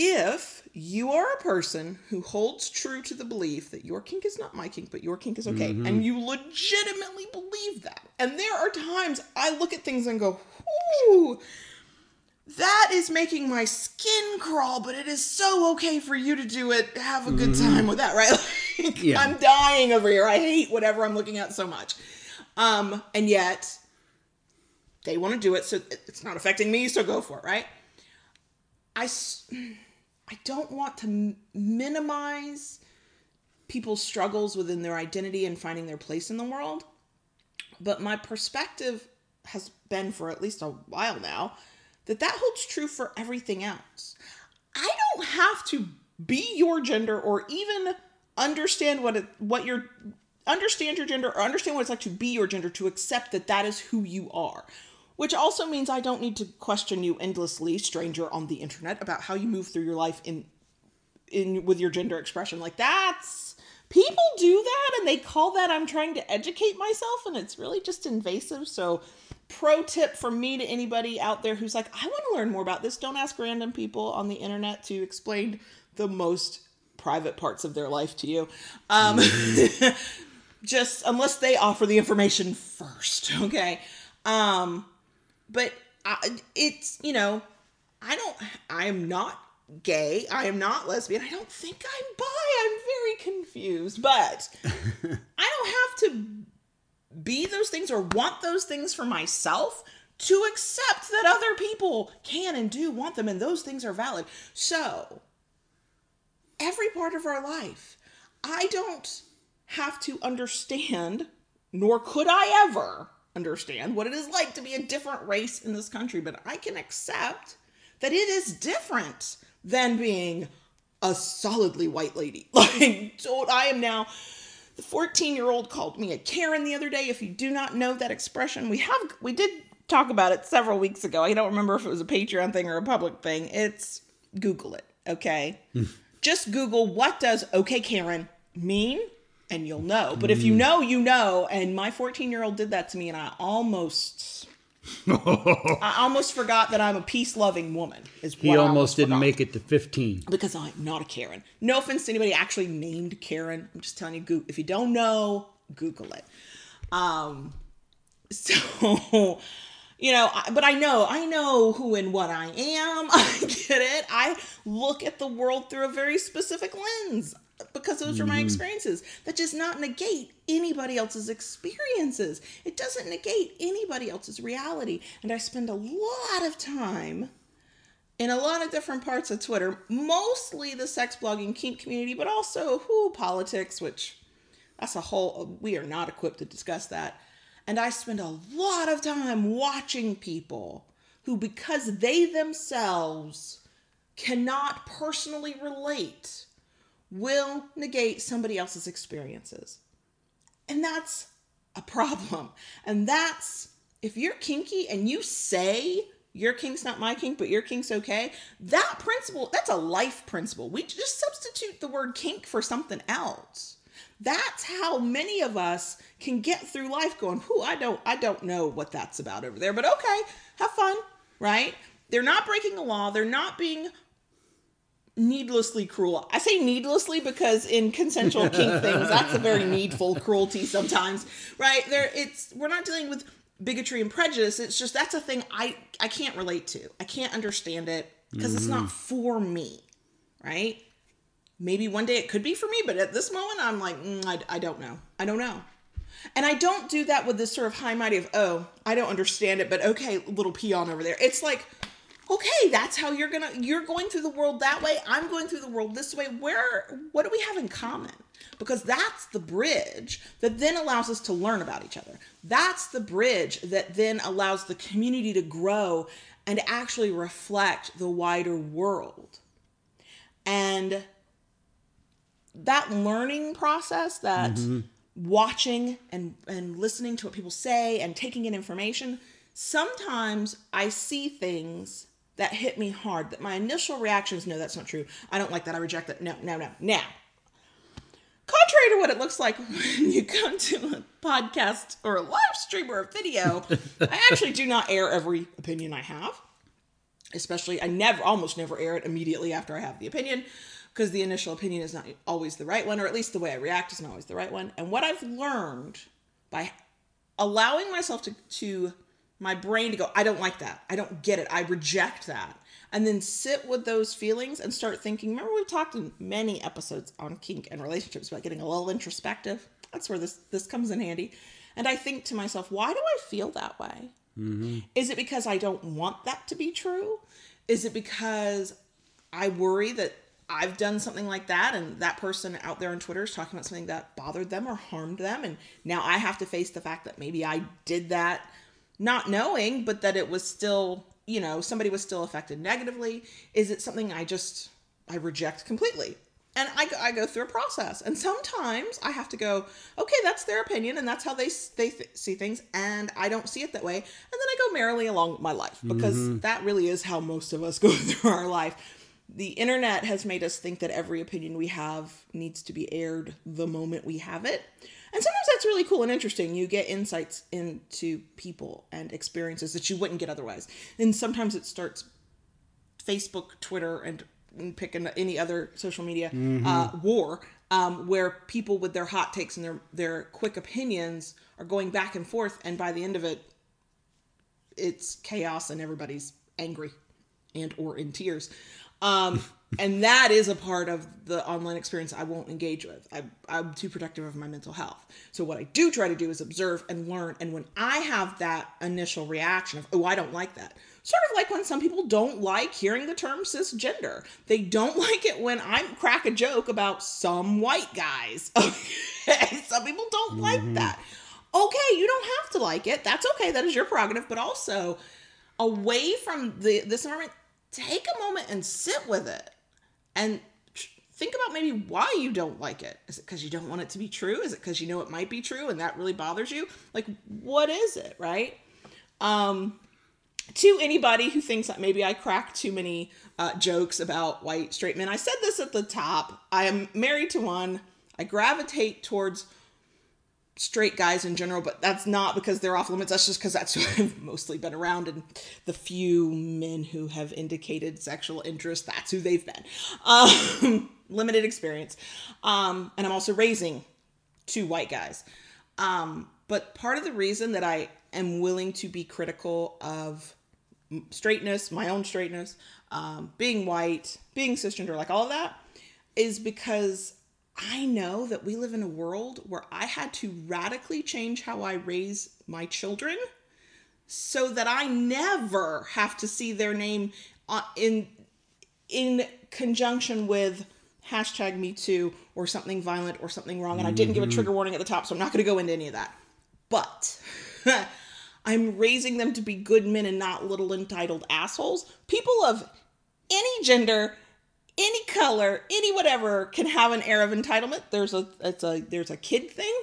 S1: If you are a person who holds true to the belief that your kink is not my kink, but your kink is okay, and you legitimately believe that, and there are times I look at things and go, "Ooh, that is making my skin crawl," but it is so okay for you to do it. Have a good time with that, right? Like,
S2: Yeah.
S1: I'm dying over here. I hate whatever I'm looking at so much, um, and yet they want to do it, so it's not affecting me. So go for it, right? I, s- I don't want to minimize people's struggles within their identity and finding their place in the world. But my perspective has been for at least a while now that that holds true for everything else. I don't have to be your gender or even understand what it what your understand your gender or understand what it's like to be your gender to accept that that is who you are. Which also means I don't need to question you endlessly, stranger on the internet, about how you move through your life in in with your gender expression. Like that's people do that and they call that I'm trying to educate myself and it's really just invasive. So pro tip from me to anybody out there who's like, I want to learn more about this, don't ask random people on the internet to explain the most private parts of their life to you. Um just unless they offer the information first, okay? Um but I, it's you know i don't i am not gay. I am not lesbian. I don't think i'm bi. I'm very confused but i don't have to be those things or want those things for myself to accept that other people can and do want them and those things are valid. So every part of our life i don't have to understand nor could i ever understand what it is like to be a different race in this country, but I can accept that it is different than being a solidly white lady. Like, so I am now. The 14 year old called me a Karen the other day. If you do not know that expression, we have we did talk about it several weeks ago. I don't remember if it was a Patreon thing or a public thing. It's Google it, okay? Hmm. Just Google what does okay Karen mean and you'll know. But if you know, you know. And my 14 year old did that to me, and I almost, I almost forgot that I'm a peace loving woman. Is
S2: He
S1: I
S2: almost didn't
S1: forgot.
S2: make it to 15.
S1: because I'm not a Karen. No offense to anybody actually named Karen. I'm just telling you, if you don't know, Google it. Um, so you know, I- but I know, I know who and what I am. I get it. I look at the world through a very specific lens because those are my mm-hmm. experiences. That does not negate anybody else's experiences. It doesn't negate anybody else's reality. And I spend a lot of time in a lot of different parts of Twitter, mostly the sex blogging kink community, but also who politics, which that's a whole we are not equipped to discuss that. And I spend a lot of time watching people who because they themselves cannot personally relate will negate somebody else's experiences. And that's a problem. And that's if you're kinky and you say your kink's not my kink, but your kink's okay, that principle, that's a life principle. We just substitute the word kink for something else. That's how many of us can get through life going, whoo, I don't I don't know what that's about over there, but okay, have fun, right? They're not breaking the law, they're not being needlessly cruel. I say needlessly because in consensual kink things, that's a very needful cruelty sometimes, right? There, it's we're not dealing with bigotry and prejudice. It's just that's a thing I I can't relate to. I can't understand it because mm-hmm. it's not for me, right? Maybe one day it could be for me, but at this moment, I'm like, mm, I, I don't know. I don't know. And I don't do that with this sort of high mighty of, oh, I don't understand it, but okay, little peon over there. It's like, okay, that's how you're gonna you're going through the world that way. I'm going through the world this way. Where what do we have in common? Because that's the bridge that then allows us to learn about each other. That's the bridge that then allows the community to grow and actually reflect the wider world. And that learning process, that mm-hmm. watching and and listening to what people say and taking in information, sometimes I see things that hit me hard that my initial reaction is no that's not true. I don't like that. I reject that. No no no. Now contrary to what it looks like when you come to a podcast or a live stream or a video i actually do not air every opinion i have. Especially i never almost never air it immediately after i have the opinion because the initial opinion is not always the right one or at least the way i react is not always the right one. And what i've learned by allowing myself to to my brain to go, I don't like that. I don't get it. I reject that. And then sit with those feelings and start thinking. Remember, we've talked in many episodes on kink and relationships about getting a little introspective. That's where this this comes in handy. And I think to myself, why do I feel that way? Mm-hmm. Is it because I don't want that to be true? Is it because I worry that I've done something like that and that person out there on Twitter is talking about something that bothered them or harmed them and now I have to face the fact that maybe I did that not knowing, but that it was still, you know, somebody was still affected negatively? Is it something I just, I reject completely? And I, I go through a process. And sometimes I have to go, okay, that's their opinion and that's how they, they th- see things. And I don't see it that way. And then I go merrily along my life because mm-hmm. that really is how most of us go through our life. The internet has made us think that every opinion we have needs to be aired the moment we have it and sometimes that's really cool and interesting. You get insights into people and experiences that you wouldn't get otherwise. And sometimes it starts Facebook, Twitter, and, and pick any other social media mm-hmm. uh, war um, where people with their hot takes and their their quick opinions are going back and forth, and by the end of it, it's chaos and everybody's angry and or in tears. Um, and that is a part of the online experience I won't engage with. I, I'm too protective of my mental health. So what I do try to do is observe and learn. And when I have that initial reaction of, oh, I don't like that, sort of like when some people don't like hearing the term cisgender. They don't like it when I crack a joke about some white guys. Some people don't mm-hmm. like that. Okay, you don't have to like it. That's okay. That is your prerogative. But also, away from the this environment, take a moment and sit with it and think about maybe why you don't like it. Is it because you don't want it to be true? Is it because you know it might be true and that really bothers you? Like, what is it, right? Um, to anybody who thinks that maybe I crack too many uh, jokes about white straight men, I said this at the top. I am married to one. I gravitate towards straight guys in general, but that's not because they're off limits. That's just because that's who I've mostly been around, and the few men who have indicated sexual interest, that's who they've been. Um, limited experience, um, and I'm also raising two white guys. Um, but part of the reason that I am willing to be critical of straightness, my own straightness, um, being white, being cisgender, like all of that, is because I know that we live in a world where I had to radically change how I raise my children so that I never have to see their name uh, in in conjunction with hashtag me too or something violent or something wrong. And i didn't give a trigger warning at the top so i'm not going to go into any of that. But i'm raising them to be good men and not little entitled assholes. People of any gender any color any whatever can have an air of entitlement. There's a it's a there's a kid thing.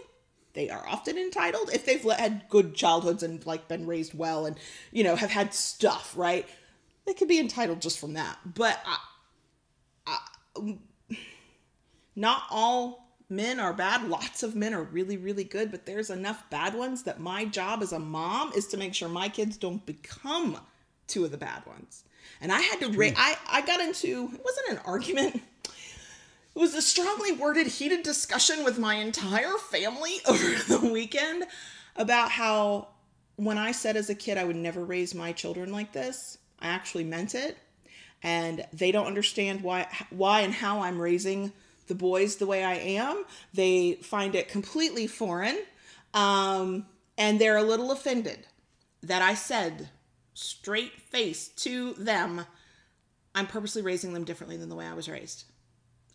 S1: They are often entitled if they've had good childhoods and like been raised well and you know have had stuff right? They could be entitled just from that. But I, I, not all men are bad. Lots of men are really really good but there's enough bad ones that my job as a mom is to make sure my kids don't become two of the bad ones and i had to ra- I, I got into it wasn't an argument it was a strongly worded, heated discussion with my entire family over the weekend about how when I said as a kid I would never raise my children like this, I actually meant it. And they don't understand why why and how I'm raising the boys the way I am. They find it completely foreign. Um, and they're a little offended that I said straight face to them, I'm purposely raising them differently than the way I was raised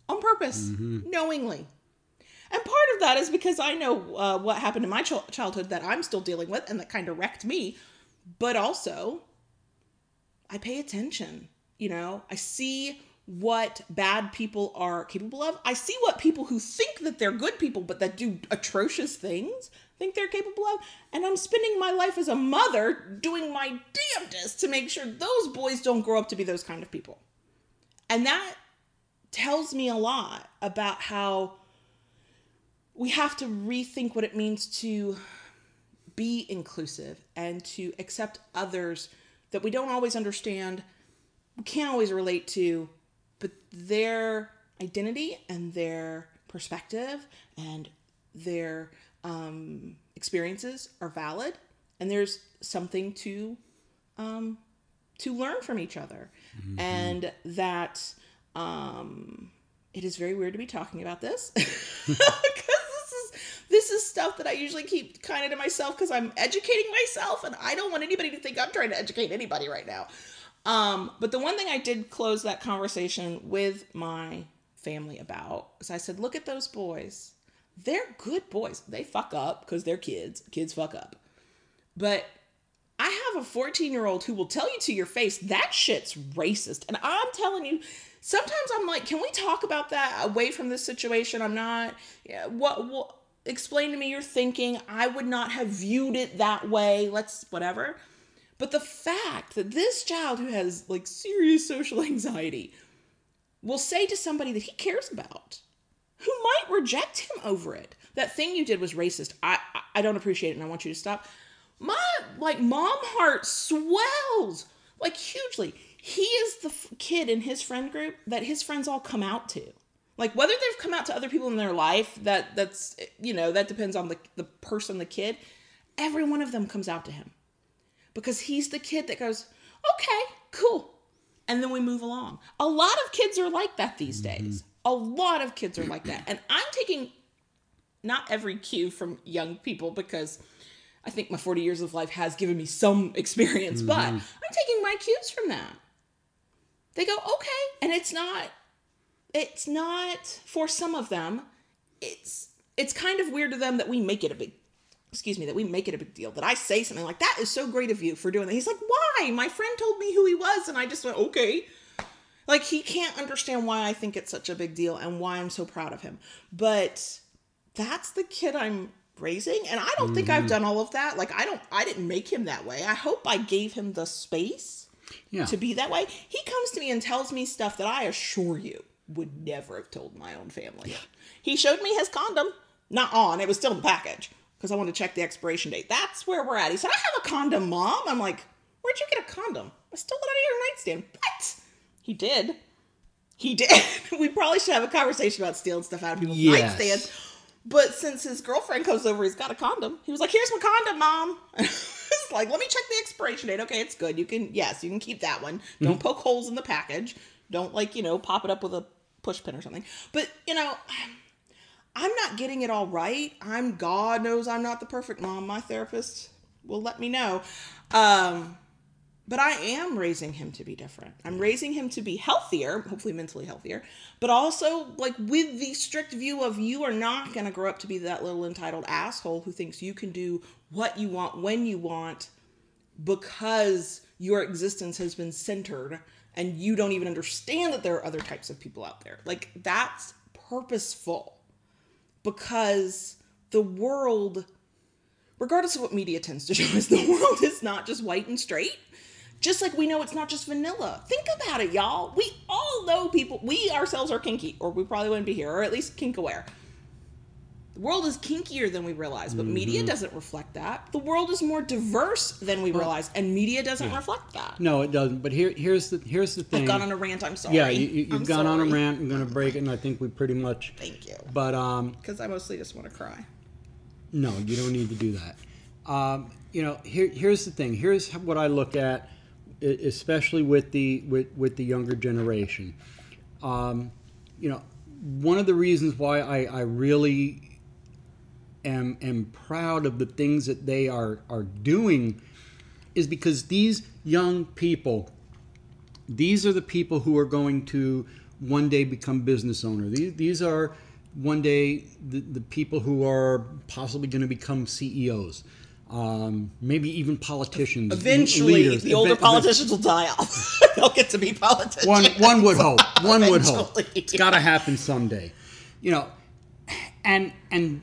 S1: on purpose, knowingly. And part of that is because I know uh, what happened in my ch- childhood that I'm still dealing with and that kind of wrecked me. But also, I pay attention. You know, I see what bad people are capable of. I see what people who think that they're good people but that do atrocious things think they're capable of. And I'm spending my life as a mother doing my damnedest to make sure those boys don't grow up to be those kind of people. And that tells me a lot about how we have to rethink what it means to be inclusive and to accept others that we don't always understand, we can't always relate to, but their identity and their perspective and their um, experiences are valid, and there's something to um, to learn from each other, and that um, it is very weird to be talking about this. Because this is this is stuff that I usually keep kind of to myself because I'm educating myself and I don't want anybody to think I'm trying to educate anybody right now. Um, but the one thing I did close that conversation with my family about is I said, look at those boys. They're good boys. They fuck up because they're kids. Kids fuck up. But I have a 14 year old who will tell you to your face that shit's racist. And I'm telling you, sometimes I'm like, can we talk about that away from this situation? I'm not, yeah, what, what, explain to me your thinking. I would not have viewed it that way. Let's, whatever. But the fact that this child who has like serious social anxiety will say to somebody that he cares about, who might reject him over it, that thing you did was racist. I, I, don't appreciate it and I want you to stop. My like mom heart swells like hugely. He is the f- kid in his friend group that his friends all come out to. Like whether they've come out to other people in their life that that's you know that depends on the the person the kid every one of them comes out to him because he's the kid that goes okay cool and then we move along a lot of kids are like that these mm-hmm. days a lot of kids are like that and i'm taking not every cue from young people because I think my 40 years of life has given me some experience, but mm-hmm. I'm taking my cues from that. They go, okay. And it's not, it's not for some of them. It's, it's kind of weird to them that we make it a big, excuse me, that we make it a big deal. That I say something like, that is so great of you for doing that. He's like, why? My friend told me who he was. And I just went, okay. Like he can't understand why I think it's such a big deal and why I'm so proud of him. But that's the kid I'm raising and I don't think I've mm-hmm. done all of that. Like I don't I didn't make him that way. I hope I gave him the space
S2: Yeah.
S1: to be that way. He comes to me and tells me stuff that I assure you would never have told my own family. He showed me his condom, not on, it was still in the package because I want to check the expiration date. That's where we're at. He said, "I have a condom, mom." I'm like, "Where'd you get a condom?" I stole it out of your nightstand. What? He did. He did. we probably should have a conversation about stealing stuff out of people's
S2: Yes.
S1: nightstands. But since his girlfriend comes over, he's got a condom. He was like, "Here's my condom, mom." it's like, "Let me check the expiration date." Okay, it's good. You can, yes, you can keep that one. Don't mm-hmm. poke holes in the package. Don't like you know pop it up with a push pin or something. But you know, I'm not getting it all right. I'm God knows I'm not the perfect mom. My therapist will let me know. Um, but I am raising him to be different. I'm raising him to be healthier, hopefully mentally healthier, but also like with the strict view of you are not going to grow up to be that little entitled asshole who thinks you can do what you want when you want because your existence has been centered and you don't even understand that there are other types of people out there. Like that's purposeful because the world regardless of what media tends to show us the world is not just white and straight just like we know it's not just vanilla. Think about it, y'all. We all know people, we ourselves are kinky, or we probably wouldn't be here, or at least kink aware. The world is kinkier than we realize, but media doesn't reflect that. The world is more diverse than we realize, and media doesn't reflect that.
S2: No, it doesn't. But here, here's the here's the thing.
S1: I've gone on a rant. I'm sorry.
S2: yeah, you, you've gone on a rant. I'm going to break it, and I think we pretty much.
S1: Thank you.
S2: But um,
S1: Because I mostly just want to cry.
S2: No, you don't need to do that. Um, you know, here, here's the thing. Here's what I look at, especially with the with, with the younger generation. Um, you know, one of the reasons why I, I really am am proud of the things that they are are doing is because these young people these are the people who are going to one day become business owners. These, these are one day the, the people who are possibly going to become CEOs, um, maybe even politicians.
S1: Eventually,
S2: leaders.
S1: the older politicians will die off. They'll get to be politicians.
S2: One, one would hope. One would hope. It's got to happen someday. You know, and and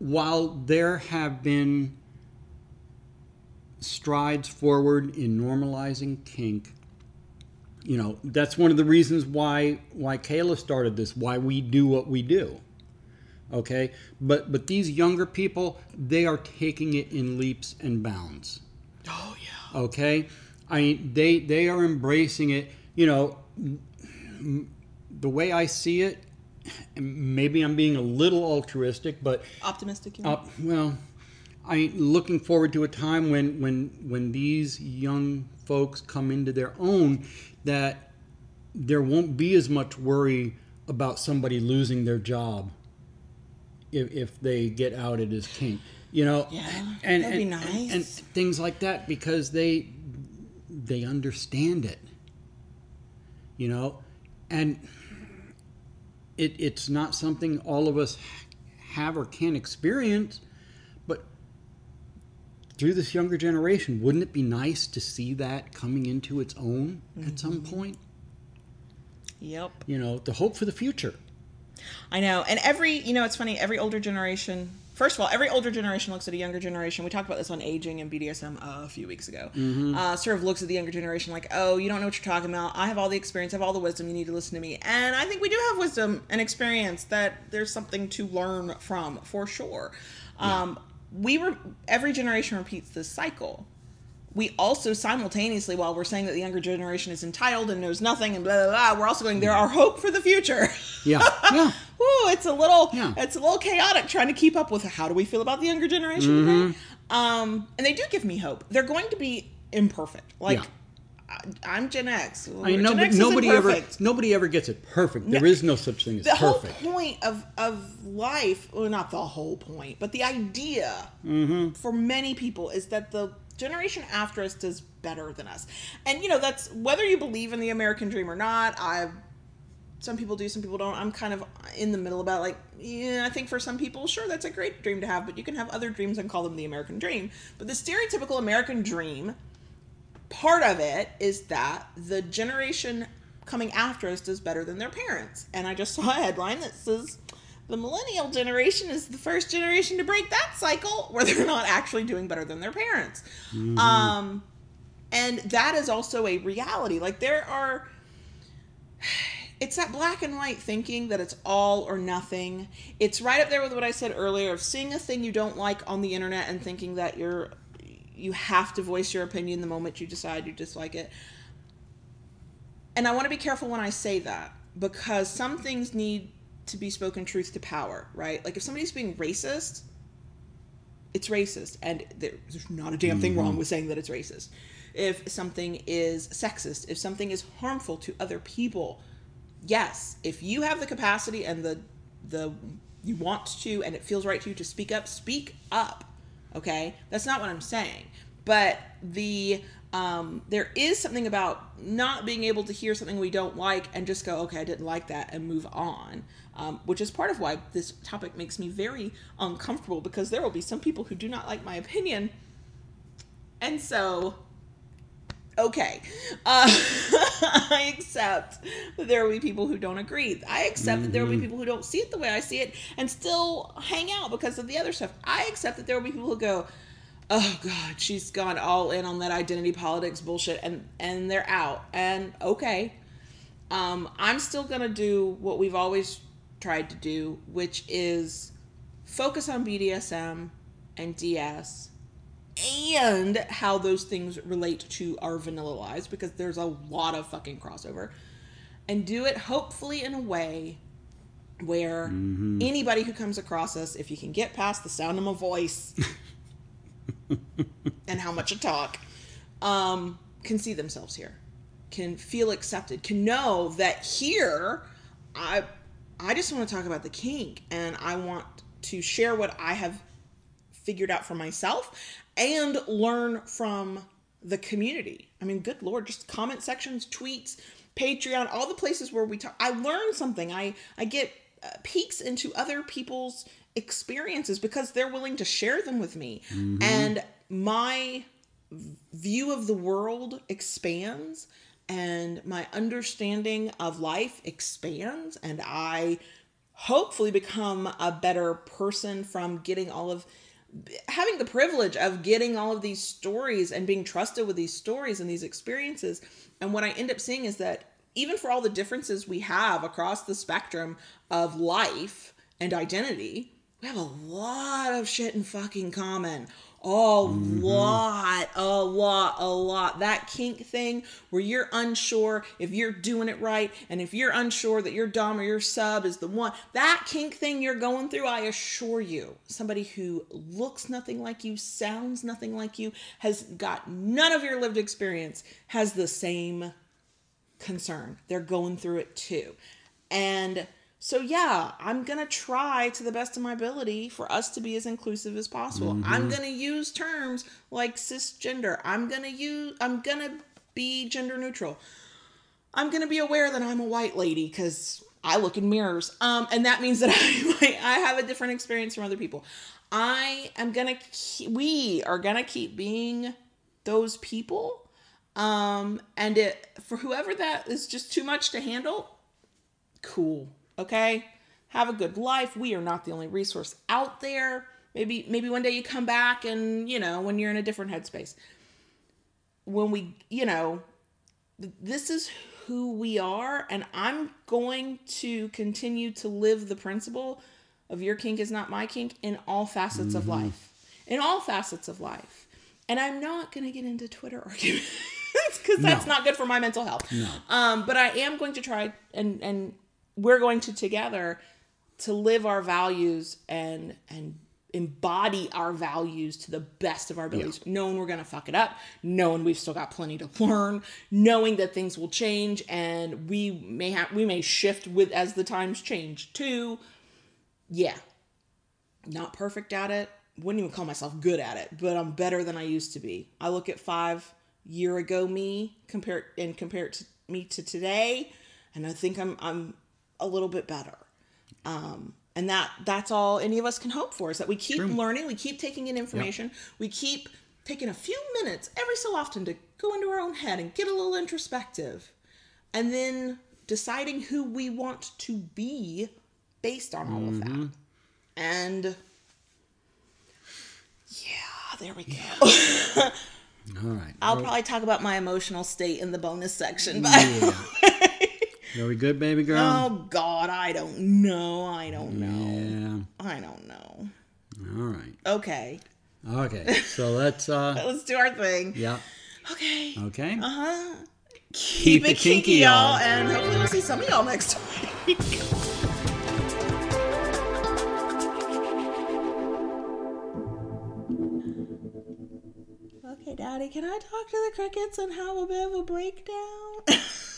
S2: while there have been strides forward in normalizing kink, you know, that's one of the reasons why why Kayla started this, why we do what we do. Okay? But but these younger people, they are taking it in leaps and bounds
S1: Oh yeah.
S2: okay i mean they they are embracing it you know the way i see it maybe i'm being a little altruistic but
S1: Optimistic. You mean?
S2: uh, well I'm looking forward to a time when when when these young folks come into their own that there won't be as much worry about somebody losing their job if, if they get outed as kink you know
S1: Yeah,
S2: and,
S1: that'd be nice.
S2: and, and things like that because they they understand it you know and it, it's not something all of us have or can experience but through this younger generation wouldn't it be nice to see that coming into its own at some
S1: Mm-hmm.
S2: point
S1: yep.
S2: you know the hope for the future
S1: I know. And every, you know, it's funny, every older generation, first of all, every older generation looks at a younger generation. We talked about this on aging and BDSM a few weeks ago. Uh, sort of looks at the younger generation like, oh, you don't know what you're talking about. I have all the experience, I have all the wisdom. You need to listen to me. And I think we do have wisdom and experience that there's something to learn from for sure. Um, we were, every generation repeats this cycle we also simultaneously, while we're saying that the younger generation is entitled and knows nothing and blah blah blah, we're also going, there are hope for the future.
S2: yeah yeah
S1: Ooh, it's a little,
S2: Yeah.
S1: it's a little chaotic trying to keep up with how do we feel about the younger generation
S2: Mm-hmm.
S1: today. Um, and they do give me hope. They're going to be imperfect. Like
S2: Yeah.
S1: I, I'm Gen X.
S2: I mean,
S1: Gen
S2: nobody,
S1: X
S2: nobody ever nobody ever gets it perfect. There is no such thing as
S1: The whole
S2: perfect.
S1: point of of life, well, not the whole point, but the idea
S2: Mm-hmm.
S1: for many people is that the generation after us does better than us, and you know that's whether you believe in the American dream or not. I've some people do, some people don't. I'm kind of in the middle about like, yeah, I think for some people, sure, that's a great dream to have, but you can have other dreams and call them the American dream. But the stereotypical American dream, part of it is that the generation coming after us does better than their parents. And I just saw a headline that says the millennial generation is the first generation to break that cycle where they're not actually doing better than their parents. Um, and that is also a reality. Like there are it's that black and white thinking that it's all or nothing. It's right up there with what I said earlier of seeing a thing you don't like on the internet and thinking that you're you have to voice your opinion the moment you decide you dislike it. And I want to be careful when I say that because some things need to be spoken truth to power, right? Like if somebody's being racist, it's racist and there's not a damn thing wrong with saying that it's racist if something is sexist if something is harmful to other people yes if you have the capacity and the the you want to and it feels right to you to speak up speak up okay that's not what i'm saying but the um, there is something about not being able to hear something we don't like and just go, okay, I didn't like that and move on. Um, which is part of why this topic makes me very uncomfortable because there will be some people who do not like my opinion. And so, okay, uh, I accept that there will be people who don't agree. I accept that there will be people who don't see it the way I see it and still hang out because of the other stuff. I accept that there will be people who go, oh god she's gone all in on that identity politics bullshit and and they're out and okay um i'm still gonna do what we've always tried to do which is focus on bdsm and ds and how those things relate to our vanilla lives because there's a lot of fucking crossover. And do it hopefully in a way where anybody who comes across us if you can get past the sound of my voice and how much I talk, um, can see themselves here, can feel accepted, can know that here, I, I just want to talk about the kink, and I want to share what I have figured out for myself, and learn from the community. I mean, good lord, just comment sections, tweets, Patreon, all the places where we talk. I learn something. I I get uh, peeks into other people's experiences because they're willing to share them with me and my view of the world expands and my understanding of life expands and i hopefully become a better person from getting all of having the privilege of getting all of these stories and being trusted with these stories and these experiences and what i end up seeing is that even for all the differences we have across the spectrum of life and identity we have a lot of shit in fucking common. A lot, a lot, a lot. That kink thing where you're unsure if you're doing it right, and if you're unsure that your dom or your sub is the one, that kink thing you're going through, I assure you, somebody who looks nothing like you, sounds nothing like you, has got none of your lived experience, has the same concern. They're going through it too. And so, yeah, I'm going to try to the best of my ability for us to be as inclusive as possible. I'm going to use terms like cisgender. I'm going to use, I'm going to be gender neutral. I'm going to be aware that I'm a white lady because I look in mirrors. Um, and that means that I, might- I have a different experience from other people. I am going to, we are going to keep being those people. Um, and it, for whoever that is just too much to handle, cool okay? Have a good life. We are not the only resource out there. Maybe maybe one day you come back and you know when you're in a different headspace. When we you know this is who we are and i'm going to continue to live the principle of your kink is not my kink in all facets of life. In all facets of life. And i'm not going to get into twitter arguments because that's
S2: No.
S1: not good for my mental health.
S2: No.
S1: um, but I am going to try and and we're going to together to live our values and and embody our values to the best of our abilities, knowing we're gonna fuck it up, knowing we've still got plenty to learn, knowing that things will change and we may have we may shift with as the times change too. Yeah. Not perfect at it. Wouldn't even call myself good at it, but I'm better than I used to be. I look at five year ago me compared and compare it to me to today, and I think I'm I'm a little bit better. Um, and that that's all any of us can hope for is that we keep learning, we keep taking in information, we keep taking a few minutes every so often to go into our own head and get a little introspective, and then deciding who we want to be based on all of that. And yeah, there we go.
S2: All right.
S1: I'll probably talk about my emotional state in the bonus section, but
S2: Yeah. Are we good, baby girl?
S1: oh god, I don't know. I don't know.
S2: Yeah.
S1: I don't know.
S2: All right.
S1: Okay,
S2: Okay. So let's. uh
S1: let's do our thing.
S2: Yeah.
S1: Okay.
S2: Okay.
S1: Uh huh. Keep, it kinky, y'all, and hopefully we'll see some of y'all next week. Okay, Daddy, can I talk to the crickets and have a bit of a breakdown?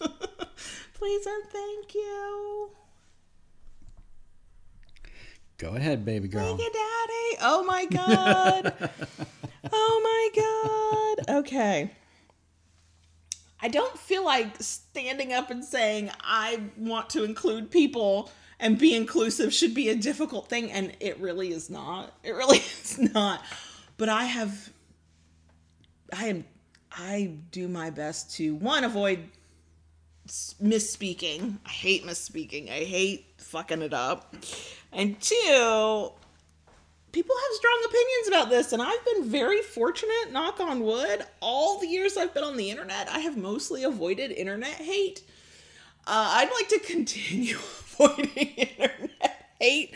S1: Please and thank you.
S2: Go ahead, baby girl.
S1: Thank you, Daddy. Oh my God. oh my God. Okay. I don't feel like standing up and saying I want to include people and be inclusive should be a difficult thing and it really is not. It really is not. But I have I am I do my best to one avoid misspeaking. I hate misspeaking. I hate fucking it up. And two, people have strong opinions about this, and I've been very fortunate, knock on wood. All the years I've been on the internet, I have mostly avoided internet hate. Uh, I'd like to continue avoiding internet hate.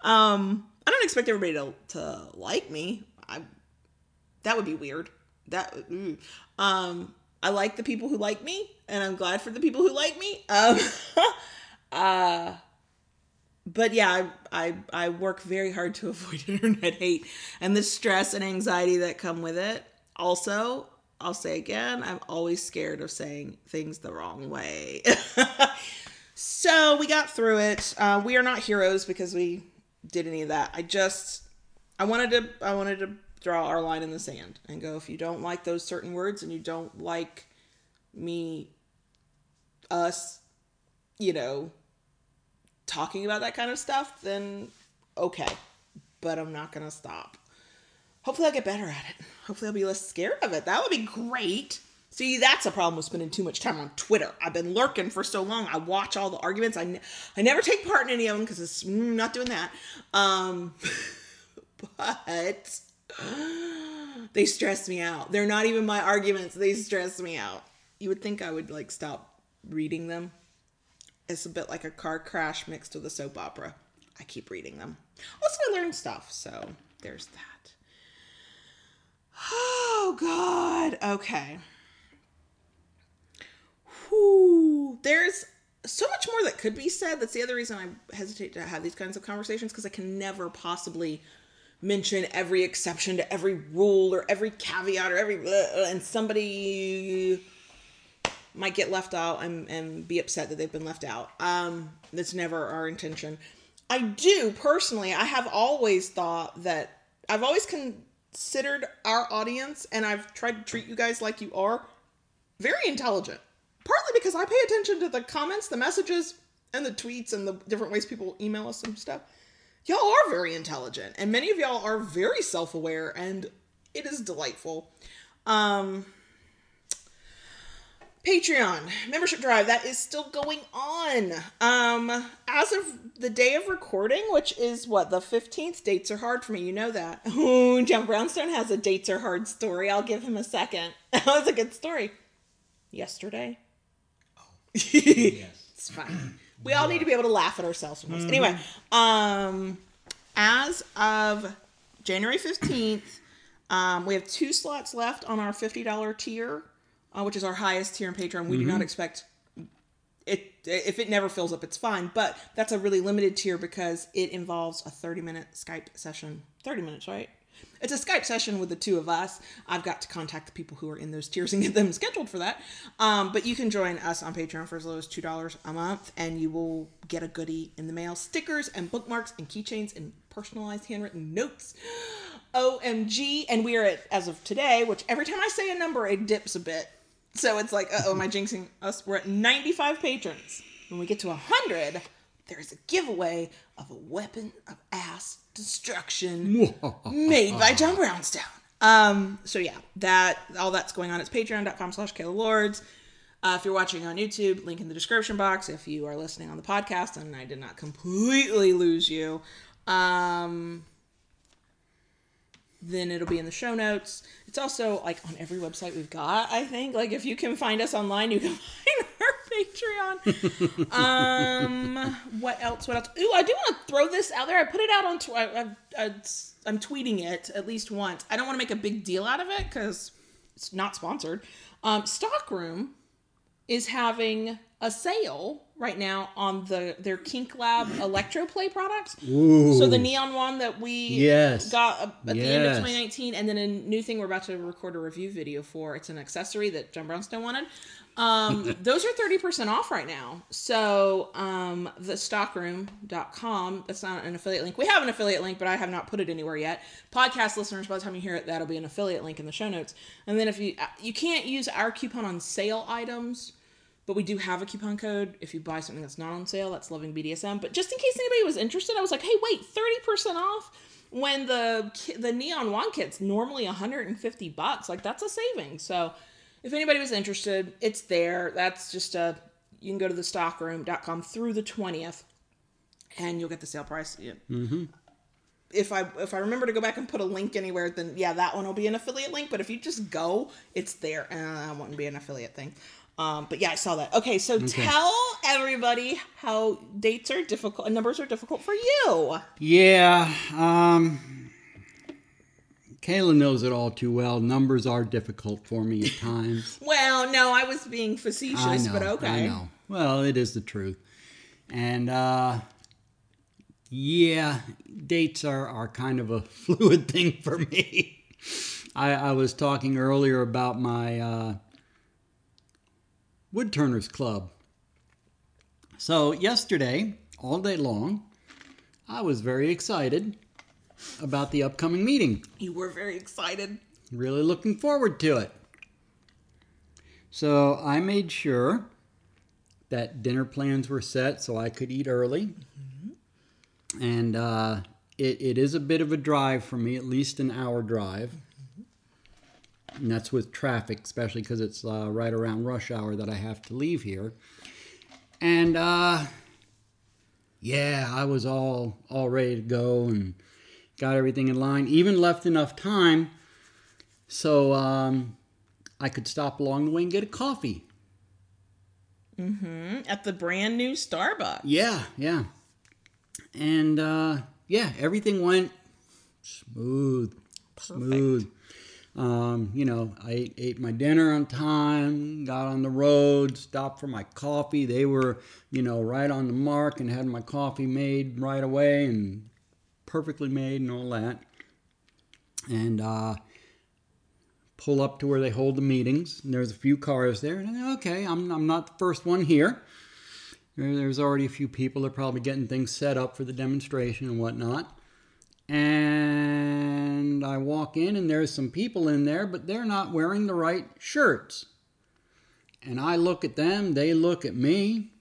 S1: Um, I don't expect everybody to, to like me. I that would be weird. That um, I like the people who like me, and I'm glad for the people who like me. Um, uh, but yeah, I, I I work very hard to avoid internet hate and the stress and anxiety that come with it. Also, I'll say again, I'm always scared of saying things the wrong way. so we got through it. Uh, we are not heroes because we did any of that. I just I wanted to I wanted to draw our line in the sand and go if you don't like those certain words and you don't like me us you know talking about that kind of stuff, then okay. But I'm not going to stop. Hopefully, I'll get better at it. Hopefully, I'll be less scared of it. That would be great. See, that's a problem with spending too much time on Twitter. I've been lurking for so long. I watch all the arguments. I, I never take part in any of them because it's mm, not doing that. Um, but they stress me out. They're not even my arguments. They stress me out. You would think I would like stop reading them it's a bit like a car crash mixed with a soap opera. I keep reading them. Also, I learn stuff, so there's that. Oh, God. Okay. Whew. There's so much more that could be said. That's the other reason I hesitate to have these kinds of conversations because I can never possibly mention every exception to every rule or every caveat or every and somebody might get left out and, and be upset that they've been left out. Um, that's never our intention. I do personally, I have always thought that I've always considered our audience and I've tried to treat you guys like you are very intelligent. Partly because I pay attention to the comments, the messages, and the tweets and the different ways people email us and stuff. Y'all are very intelligent and many of y'all are very self-aware and it is delightful. Um, Patreon membership drive that is still going on. Um, as of the day of recording, which is what the fifteenth. Dates are hard for me. You know that. Ooh, John Brownstone has a dates are hard story. I'll give him a second. That was a good story. Yesterday. Oh, yes. it's fine. We all need to be able to laugh at ourselves. Mm-hmm. Anyway, um, as of January fifteenth, um, we have two slots left on our fifty dollar tier uh, which is our highest tier in Patreon. We mm-hmm. do not mm-hmm. expect it if it never fills up, it's fine. But that's a really limited tier because it involves a 30 minute Skype session. 30 minutes, right? It's a Skype session with the two of us. I've got to contact the people who are in those tiers and get them scheduled for that. Um, but you can join us on Patreon for as low as two dollars a month, and you will get a goodie in the mail: stickers and bookmarks and keychains and personalized handwritten notes. OMG! And we are at as of today, which every time I say a number, it dips a bit so it's like, oh, am I jinxing us? We're at 95 patrons. When we get to 100, there's a giveaway of a weapon of ass destruction made by John Brownstone. Um, so yeah, that all that's going on. It's patreon.com slash Kayla Lords. Uh, if you're watching on YouTube, link in the description box. If you are listening on the podcast and I did not completely lose you, um, then it'll be in the show notes. It's also like on every website we've got, I think. Like if you can find us online, you can find our Patreon. um, what else? What else? Ooh, I do want to throw this out there. I put it out on Twitter. I'm tweeting it at least once. I don't want to make a big deal out of it because it's not sponsored. Um, Stockroom is having a sale right now on the their Kink Lab Electroplay products.
S2: Ooh.
S1: So the neon one that we
S2: Yes.
S1: got at the end of 2019, and then a new thing we're about to record a review video for. It's an accessory that John Brownstone wanted. Um, those are 30% off right now. So um, the stockroom.com, that's not an affiliate link. We have an affiliate link, but I have not put it anywhere yet. Podcast listeners, by the time you hear it, that'll be an affiliate link in the show notes. And then if you you can't use our coupon on sale items, but we do have a coupon code if you buy something that's not on sale. That's loving BDSM. But just in case anybody was interested, I was like, hey, wait, 30% off when the the neon wand kit's normally 150 bucks. Like that's a saving. So if anybody was interested, it's there. That's just a you can go to the stockroom.com through the 20th and you'll get the sale price. Yeah. Mm-hmm. If I if I remember to go back and put a link anywhere, then yeah, that one will be an affiliate link. But if you just go, it's there. Uh, that wouldn't be an affiliate thing. Um, but yeah, I saw that. Okay, so tell everybody how dates are difficult and numbers are difficult for you.
S2: Yeah. Um, Kayla knows it all too well. Numbers are difficult for me at times.
S1: Well, no, I was being facetious,
S2: know.
S1: but okay.
S2: I know. Well, it is the truth. And uh, yeah, dates are, are kind of a fluid thing for me. I, I was talking earlier about my uh, Woodturners Club. So, yesterday, all day long, I was very excited about the upcoming meeting.
S1: You were very excited.
S2: Really looking forward to it. So I made sure that dinner plans were set so I could eat early. And uh, it, it is a bit of a drive for me, at least an hour drive. And that's with traffic, especially because it's uh, right around rush hour that I have to leave here. And uh, yeah, I was all all ready to go and got everything in line. Even left enough time so um, I could stop along the way and get a coffee. Mm-hmm.
S1: At the brand new Starbucks.
S2: Yeah, yeah. And uh, yeah, everything went smooth, smooth. Um, you know, I ate, ate my dinner on time, got on the road, stopped for my coffee. They were, you know, right on the mark and had my coffee made right away and perfectly made and all that. And uh, pull up to where they hold the meetings. And there's a few cars there. And I okay, I'm, I'm not the first one here. There- There's already a few people that are probably getting things set up for the demonstration and whatnot. And I walk in, and there's some people in there, but they're not wearing the right shirts. And I look at them, they look at me.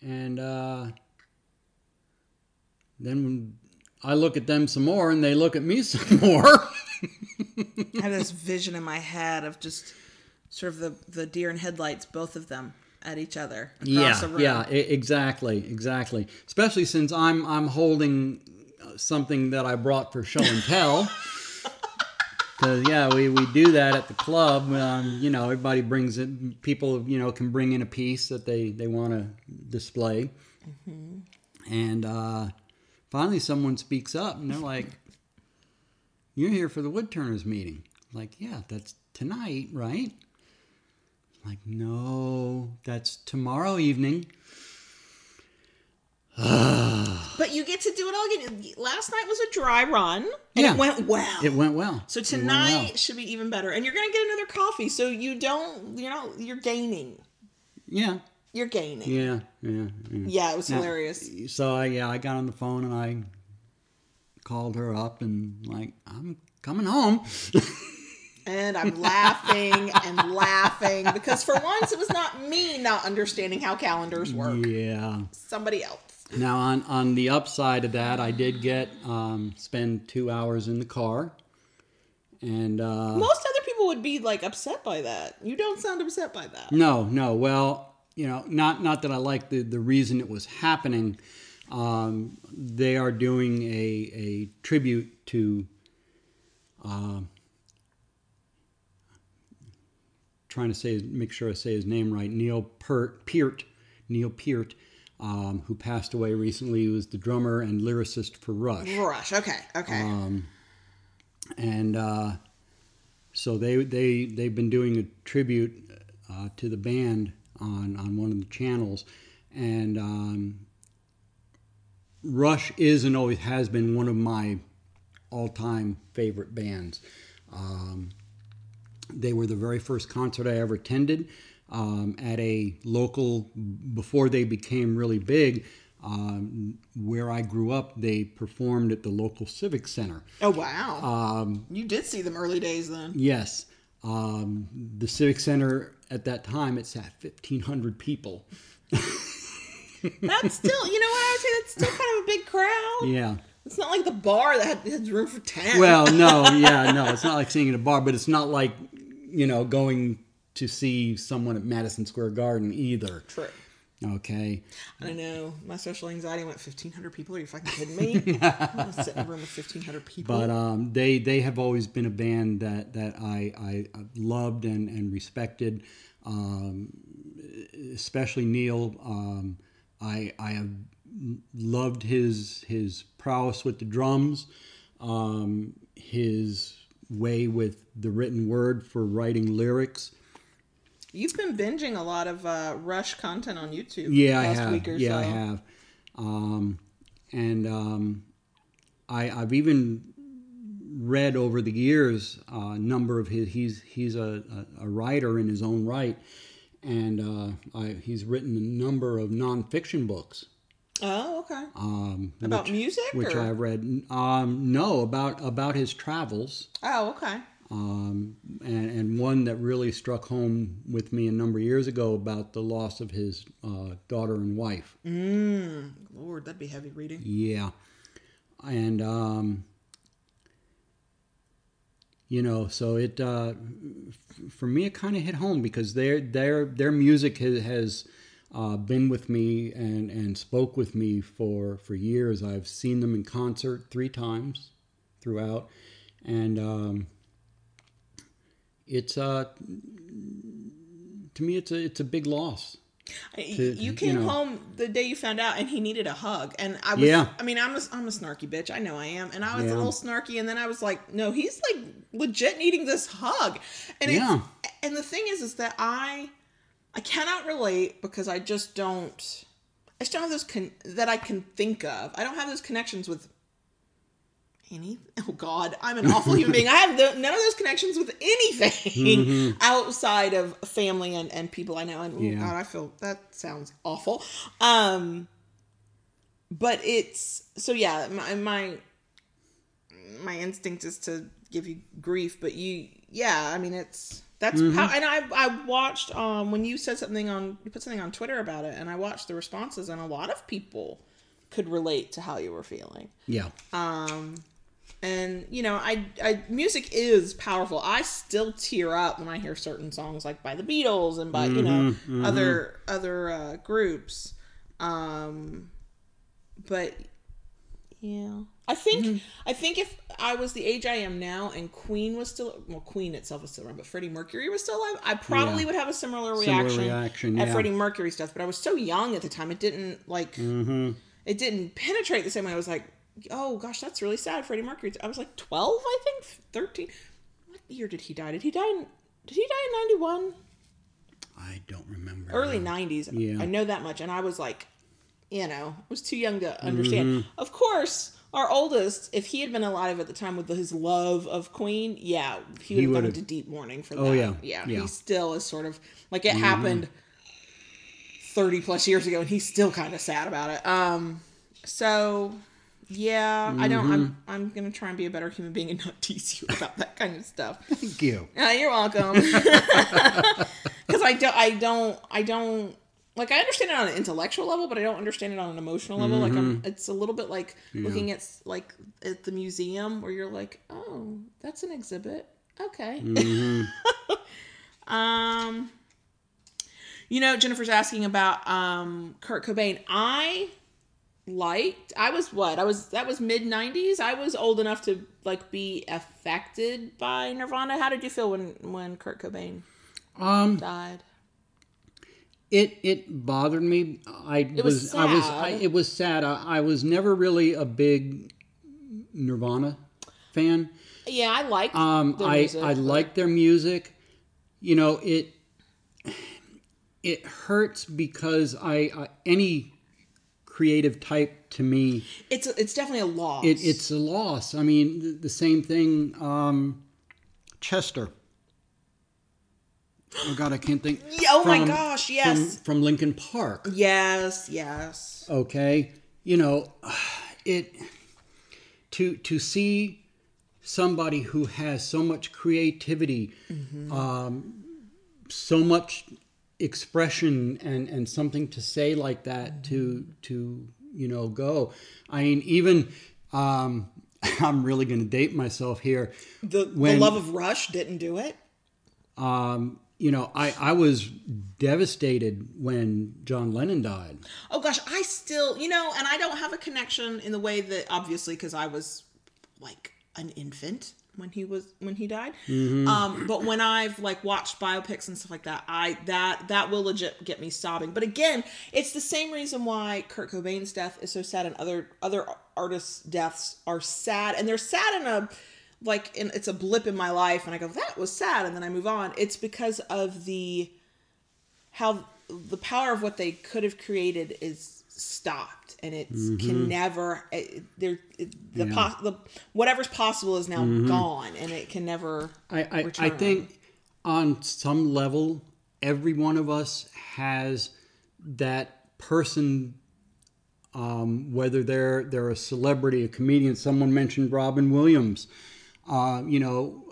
S2: And uh, then I look at them some more, and they look at me some more.
S1: I have this vision in my head of just sort of the, the deer and headlights, both of them at each other across
S2: yeah,
S1: the room.
S2: yeah, exactly, exactly. Especially since I'm I'm holding uh, something that I brought for show and tell. Because yeah, we, we do that at the club. Um, you know, everybody brings it. People you know can bring in a piece that they they want to display. And uh, finally, someone speaks up, and they're like, "You're here for the woodturners meeting." I'm like, yeah, that's tonight, right? I'm like, no, that's tomorrow evening.
S1: But you get to do it all again. Last night was a dry run. And
S2: Yeah.
S1: it went well.
S2: It went well.
S1: so tonight
S2: well.
S1: should be even better. And you're going to get another coffee. So you don't, you know, you're gaining.
S2: Yeah,
S1: You're gaining.
S2: yeah, yeah. yeah.
S1: Yeah, it was
S2: Now,
S1: hilarious.
S2: So I yeah, I got on the phone and I called her up and like I'm coming home.
S1: And I'm laughing and laughing because for once it was not me not understanding how calendars work.
S2: yeah.
S1: Somebody else.
S2: Now on on the upside of that, I did get um, spend two hours in the car, and uh,
S1: Most other people would be like upset by that. You don't sound upset by that.
S2: No, no. Well, you know, not not that I like the the reason it was happening. Um, they are doing a a tribute to. Uh, trying to say, make sure I say his name right. Neil Peart, Peart Neil Peart, um, who passed away recently. He was the drummer and lyricist for Rush
S1: Rush. Okay. Okay.
S2: Um, and uh, so they they they've been doing a tribute uh, to the band on on one of the channels, and um, Rush is and always has been one of my all-time favorite bands. Um, they were the very first concert I ever attended um, at a local before they became really big. Um, where I grew up, they performed at the local civic center.
S1: Oh wow!
S2: Um,
S1: you did see them early days then.
S2: yes, um, the civic center at that time it sat fifteen hundred people.
S1: That's still, you know what I would say? That's still kind of a big crowd.
S2: Yeah.
S1: It's not like the bar that had, had room for ten.
S2: Well, no, yeah, no, it's not like seeing at a bar, but it's not like you know going to see someone at Madison Square Garden either.
S1: true.
S2: Okay.
S1: I know. My social anxiety went fifteen hundred people. Are you fucking kidding me? I'm sit in a room with fifteen hundred people.
S2: But um, they they have always been a band that that I I loved and and respected, um, especially Neil. Um, I I have loved his his prowess with the drums, um, his way with the written word for writing lyrics.
S1: You've been binging a lot of uh, Rush content on YouTube.
S2: Yeah, I
S1: last
S2: have.
S1: Week or
S2: yeah,
S1: so.
S2: I have. Um, and um, I, I've even read over the years uh, a number of his. He's he's a, a, a writer in his own right, and uh, I, he's written a number of nonfiction books.
S1: Oh, okay.
S2: Um,
S1: About
S2: which,
S1: music,
S2: which
S1: or?
S2: I've read. Um, no, about about his travels.
S1: Oh, okay.
S2: Um, and, and one that really struck home with me a number of years ago about the loss of his uh, daughter and wife.
S1: Mm, Lord, that'd be heavy reading.
S2: Yeah, and um, you know, so it uh, f- for me it kind of hit home because their their their music has, has uh, been with me and and spoke with me for for years. I've seen them in concert three times throughout, and um, it's uh to me it's a it's a big loss. To-
S1: you
S2: you
S1: came
S2: know.
S1: home the day you found out, and he needed a hug. And I was,
S2: Yeah.
S1: I mean, I'm a, I'm a snarky bitch. I know I am. And I was
S2: Yeah.
S1: a little snarky, and then I was like, no, he's like legit needing this hug. And
S2: Yeah.
S1: it's, and the thing is, is that I, I cannot relate because I just don't, I just don't have those con- that I can think of. I don't have those connections with any oh god i'm an awful human being i have the, none of those connections with anything outside of family and, and people i know and
S2: Yeah.
S1: god i feel that sounds awful um but it's so yeah my my my instinct is to give you grief but you yeah i mean it's that's how and i i watched um when you said something on you put something on twitter about it and i watched the responses and a lot of people could relate to how you were feeling.
S2: Yeah,
S1: um and you know I, I music is powerful. I still tear up when i hear certain songs like by the beatles and by you know other other uh, groups. Um but yeah i think i think if i was the age i am now and queen was still well queen itself was still around but freddie mercury was still alive i probably
S2: Yeah.
S1: would have a similar
S2: Similar
S1: reaction,
S2: reaction,
S1: at
S2: yeah.
S1: freddie mercury's death but i was so young at the time it didn't like
S2: Mm-hmm.
S1: it didn't penetrate the same way. I was like, oh gosh, that's really sad. Freddie Mercury. I was like 12, I think, 13. What year did he die? Did he die in, did he die in 91?
S2: I don't remember.
S1: Early 90s.
S2: Yeah.
S1: I know that much. And I was like, you know, I was too young to understand. Of course, our oldest, if he had been alive at the time with his love of Queen, yeah, he would have gone into deep mourning for that.
S2: Oh, yeah.
S1: Yeah.
S2: Yeah.
S1: He still is sort of like it happened 30 plus years ago and he's still kind of sad about it. Um, so yeah, I don't, I'm, I'm going to try and be a better human being and not tease you about that kind of stuff.
S2: Thank you.
S1: Uh, you're welcome. Because I don't, I don't, I don't like. I understand it on an intellectual level, but I don't understand it on an emotional level. Like, I'm, it's a little bit like looking at like at the museum where you're like, oh, that's an exhibit. Okay. um, you know, Jennifer's asking about um Kurt Cobain. I liked i was what i was that was mid 90s i was old enough to like be affected by nirvana how did you feel when when kurt cobain
S2: Um,
S1: died
S2: it it bothered me. I
S1: was
S2: was, I was I, it was sad. I, I was never really a big Nirvana fan.
S1: yeah i like
S2: Um, I
S1: music,
S2: I
S1: but-
S2: like their music. You know it. it hurts because I, I any creative type to me
S1: It's it's definitely a loss.
S2: it, it's a loss. I mean, the, the same thing. Um, Chester. Oh God, I can't think.
S1: Yeah, oh my gosh, yes.
S2: From, from Linkin Park.
S1: yes, yes.
S2: Okay, you know, it to to see somebody who has so much creativity, um, so much expression, and and something to say like that to to you know go. I mean, even. Um, I'm really going to date myself here.
S1: The, the love of Rush didn't do it.
S2: Um, you know, I, I was devastated when John Lennon died.
S1: Oh gosh, I still, you know, and I don't have a connection in the way that obviously because I was like an infant when he was when he died. Um, but when I've like watched biopics and stuff like that, I that that will legit get me sobbing. But again, it's the same reason why Kurt Cobain's death is so sad and other other artists' deaths are sad, and they're sad in a like in, it's a blip in my life, and I go that was sad, and then I move on. It's because of the how the power of what they could have created is stopped and it can mm-hmm. never it, there it, the,
S2: Yeah.
S1: pos, the whatever's possible is now mm-hmm. gone and it can never
S2: I, I, I think on some level, every one of us has that person, um, whether they're they're a celebrity, a comedian. Someone mentioned Robin Williams, uh, you know,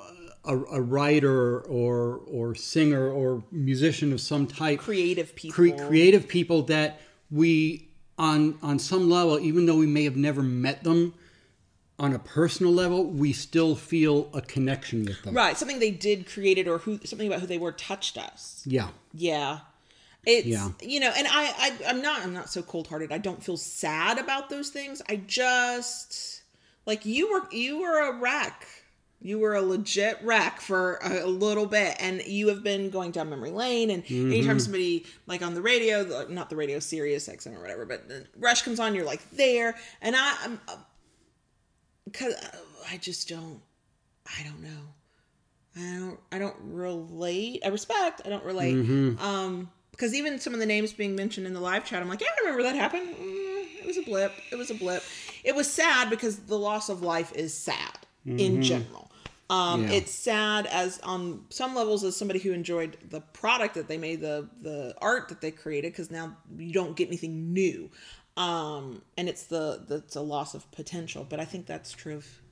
S2: a, a writer or or singer or musician of some type.
S1: creative people
S2: cre- creative people that we on on some level even though we may have never met them on a personal level we still feel a connection with them
S1: right something they did created or who something about who they were touched us
S2: yeah
S1: Yeah. It's
S2: Yeah.
S1: you know, and I, I I'm not I'm not so cold hearted. I don't feel sad about those things. I just like you were you were a wreck. You were a legit wreck for a, little bit, and you have been going down memory lane. And anytime mm-hmm. somebody like on the radio, not the radio, Sirius XM or whatever, but the Rush comes on, you're like there, and I, I'm, uh, because uh, I just don't, I don't know. I don't I don't relate. I respect. I don't relate. Mm-hmm. Um because even some of the names being mentioned in the live chat, I'm like, yeah, I remember that happened. Mm, it was a blip. It was a blip. It was sad because the loss of life is sad in mm-hmm. general. Um,
S2: Yeah.
S1: It's sad as on some levels as somebody who enjoyed the product that they made, the the art that they created, because now you don't get anything new. Um, and it's the that's a loss of potential. But I think that's true of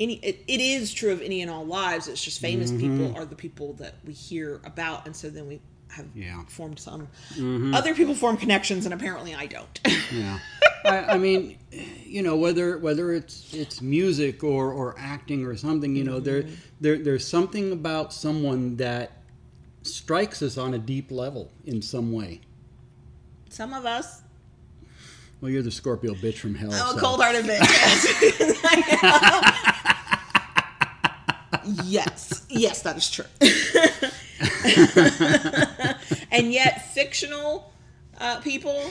S1: any it, it is true of any and all lives it's just famous
S2: Mm-hmm.
S1: people are the people that we hear about and so then we have
S2: Yeah.
S1: formed some.
S2: Mm-hmm.
S1: other people form connections and apparently i don't.
S2: Yeah. I, I mean you know whether whether it's it's music or or acting or something you know there there there's something about someone that strikes us on a deep level in some way.
S1: Some of us.
S2: Well you're the scorpio bitch from hell
S1: i'm a
S2: so-
S1: cold-hearted bitch. Yes. Yes that is true and yet fictional uh, people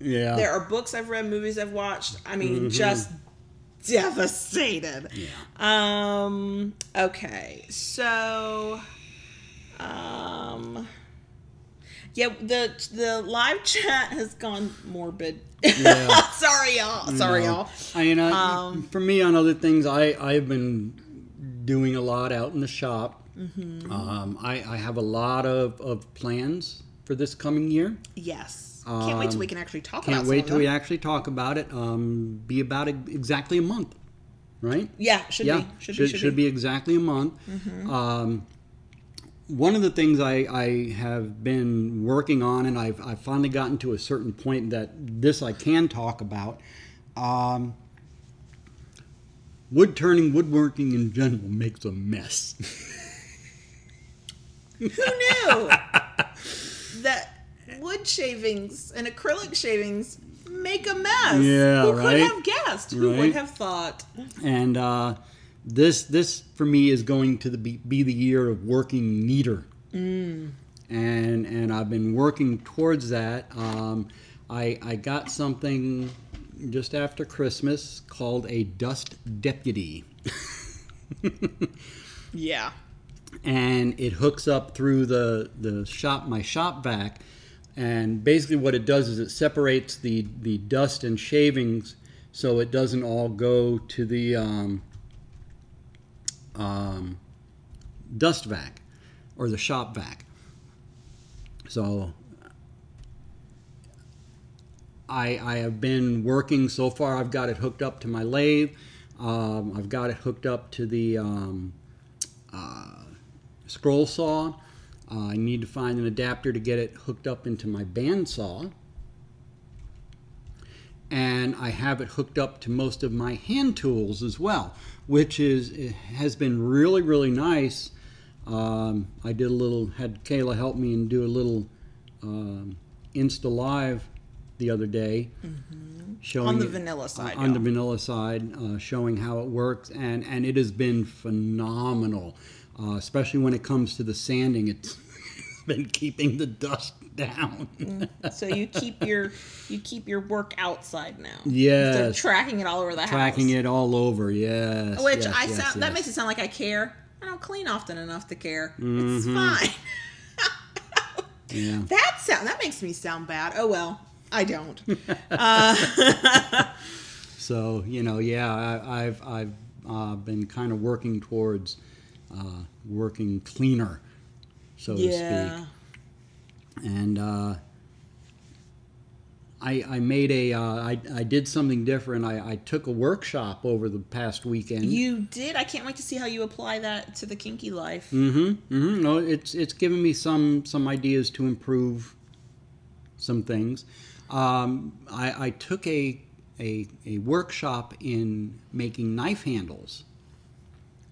S2: yeah
S1: there are books i've read movies i've watched i mean just devastated
S2: yeah
S1: Um. Okay. So. Um. Yeah. The the live chat has gone morbid.
S2: Yeah.
S1: Sorry, y'all. Sorry,
S2: No.
S1: y'all.
S2: I, you know,
S1: Um,
S2: for me on other things, I I've been doing a lot out in the shop.
S1: Mm-hmm.
S2: Um, I, I have a lot of, of plans for this coming year.
S1: Yes. Can't wait till we
S2: Um,
S1: can actually talk
S2: Can't wait till we actually talk about it. Um, be about ex- exactly a month, right?
S1: Yeah. Should
S2: yeah,
S1: be. Should, be. Should,
S2: be.
S1: be.
S2: exactly a month. Um, one of the things I, I have been working on, and I've, I've finally gotten to a certain point that this I can talk about. Um, wood turning, woodworking in general makes a mess.
S1: Who knew that wood shavings and acrylic shavings make a mess?
S2: Yeah,
S1: Who
S2: right?
S1: could have guessed? Who would have thought?
S2: and uh, this this for me is going to the, be, be the year of working neater and and I've been working towards that um, I, I got something just after Christmas called a dust deputy
S1: Yeah.
S2: And it hooks up through the the shop my shop vac and basically what it does is it separates the the dust and shavings so it doesn't all go to the um, um, dust vac or the shop vac so I, I have been working so far. I've got it hooked up to my lathe. Um, I've got it hooked up to the um, uh, scroll saw. Uh, I need to find an adapter to get it hooked up into my bandsaw. And I have it hooked up to most of my hand tools as well, which is has been really really nice. Um, I did a little had Kayla help me and do a little um, Insta Live the other day, showing
S1: On the vanilla side,
S2: on the vanilla side, uh, showing how it works, and and it has been phenomenal, uh, especially when it comes to the sanding. It's been keeping the dust down.
S1: So you keep your you keep your work outside now.
S2: Yes.
S1: Instead tracking it all over the house.
S2: Tracking it all over, yes.
S1: Which
S2: yes,
S1: I
S2: yes,
S1: sound that makes it sound like I care. I don't clean often enough to care.
S2: Mm-hmm.
S1: It's fine.
S2: Yeah.
S1: That sound that makes me sound bad. Oh well, I don't.
S2: So you know, yeah, I, I've I've uh, been kind of working towards uh, working cleaner, so to speak. and uh, I, I made a uh, I, I did something different. I, I took a workshop over the past weekend.
S1: You did. I can't wait to see how you apply that to the kinky life.
S2: mm-hmm, mm-hmm. No, it's it's given me some some ideas to improve some things. Um, I, I took a, a a workshop in making knife handles,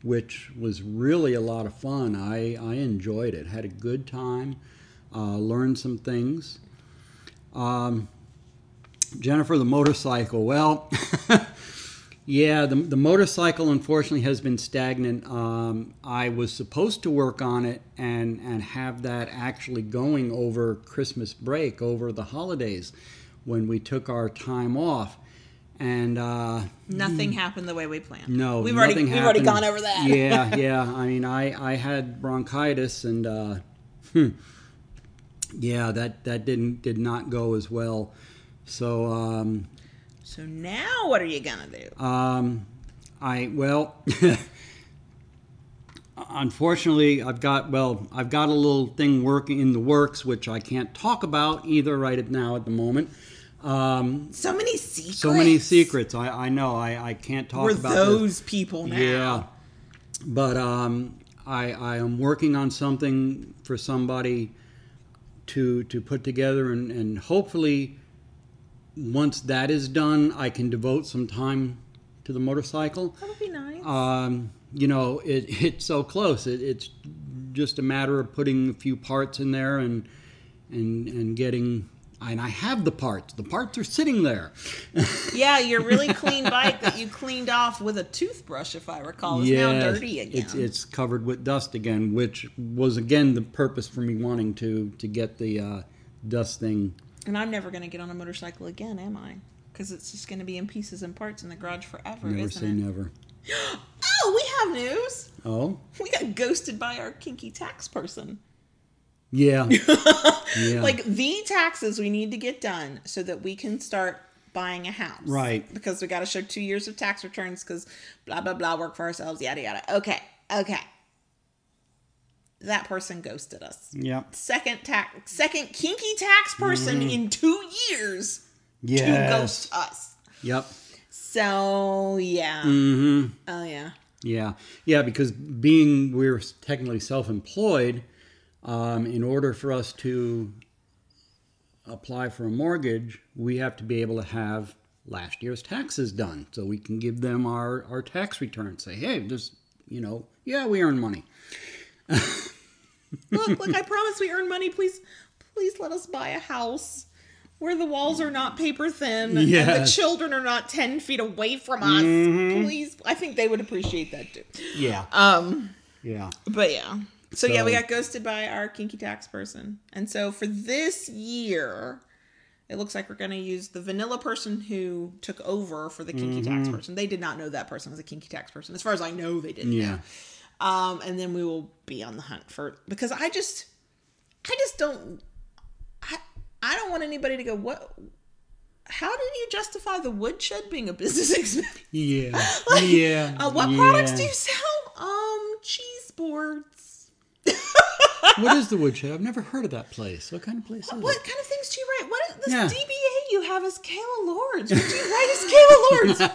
S2: which was really a lot of fun. I I enjoyed it. Had a good time. Uh, learned some things. Um, Jennifer, the motorcycle. Well, yeah, the, the motorcycle unfortunately has been stagnant. Um, I was supposed to work on it and, and have that actually going over Christmas break, over the holidays, when we took our time off. And uh,
S1: Nothing happened the way we planned.
S2: no,
S1: we've already
S2: nothing
S1: we've already gone over that.
S2: yeah, yeah. I mean, I I had bronchitis, and uh, hmm, yeah, that that didn't did not go as well. So um,
S1: So now what are you gonna do?
S2: um, I well, unfortunately, I've got well, I've got a little thing working in the works, which I can't talk about either right now at the moment. Um,
S1: So many secrets.
S2: so many secrets. I, I know. I, I can't talk
S1: We're
S2: about this.
S1: those people now.
S2: Yeah, but um, I I am working on something for somebody to to put together, and and hopefully, once that is done, I can devote some time to the motorcycle.
S1: That would be nice.
S2: Um, you know, it it's so close. It, it's just a matter of putting a few parts in there and and and getting. And I have the parts. The parts are sitting there.
S1: yeah, your really clean bike that you cleaned off with a toothbrush, if I recall, is now dirty again.
S2: It's it's covered with dust again, which was again the purpose for me wanting to to get the uh, dust thing.
S1: and I'm never gonna get on a motorcycle again, am I? Because it's just gonna be in pieces and parts in the garage forever,
S2: Never
S1: isn't
S2: say
S1: it?
S2: never.
S1: Oh, we have news.
S2: Oh
S1: We got ghosted by our kinky tax person.
S2: Yeah, yeah.
S1: Like the taxes we need to get done so that we can start buying a house.
S2: Right.
S1: Because we got to show two years of tax returns because blah, blah, blah, work for ourselves, yada, yada. Okay. Okay. That person ghosted us.
S2: yep.
S1: Second tax, second kinky tax person in two years to
S2: Mm-hmm.
S1: Ghost us.
S2: Yep.
S1: So yeah.
S2: Mm-hmm.
S1: Oh yeah.
S2: Yeah, yeah. Because being we're technically self-employed, um, in order for us to apply for a mortgage, we have to be able to have last year's taxes done, so we can give them our our tax return. Say, hey, just, you know, yeah, we earn money.
S1: Look, look, I promise we earn money. Please, please let us buy a house where the walls are not paper thin and the children are not 10 feet away from us. Please. I think they would appreciate that too.
S2: Yeah.
S1: Um,
S2: Yeah.
S1: but yeah. So, yeah, we got ghosted by our kinky tax person. And so for this year, it looks like we're going to use the vanilla person who took over for the kinky
S2: Mm-hmm.
S1: tax person. They did not know that person was a kinky tax person. As far as I know, they didn't.
S2: Yeah.
S1: Um, and then we will be on the hunt for because I just, I just don't, I, I don't want anybody to go. What? How did you justify the woodshed being a business expense?
S2: Yeah.
S1: Like,
S2: yeah.
S1: Uh, what
S2: yeah.
S1: products do you sell? Um, cheese boards.
S2: What is the woodshed? I've never heard of that place. What kind of place is
S1: What
S2: it?
S1: kind of things do you write? What this
S2: Yeah.
S1: DBA you have is Kayla Lords? What do you write as Kayla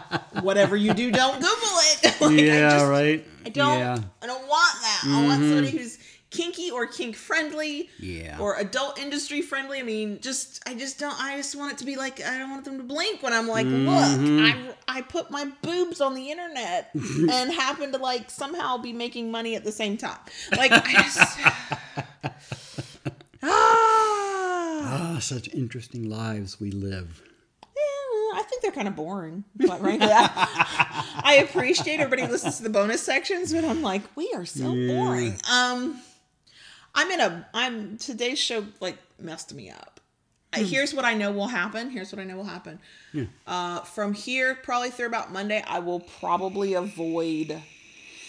S1: Lords? Whatever you do, don't Google it. Like, I
S2: yeah,
S1: just-
S2: right.
S1: I don't.
S2: Yeah.
S1: I don't want that. I want mm-hmm. somebody who's kinky or kink friendly.
S2: Yeah.
S1: Or adult industry friendly. I mean, just I just don't. I just want it to be like I don't want them to blink when I'm like, look, I I put my boobs on the internet and happen to like somehow be making money at the same time. Like I just. ah.
S2: Ah, such interesting lives we live.
S1: Yeah, I think they're kind of boring. But frankly, I, I appreciate everybody listens to the bonus sections, but I'm like, we are so boring. Um, I'm in a. I'm today's show like messed me up. Uh, Here's what I know will happen. Here's what I know will happen. Uh, from here, probably through about Monday, I will probably avoid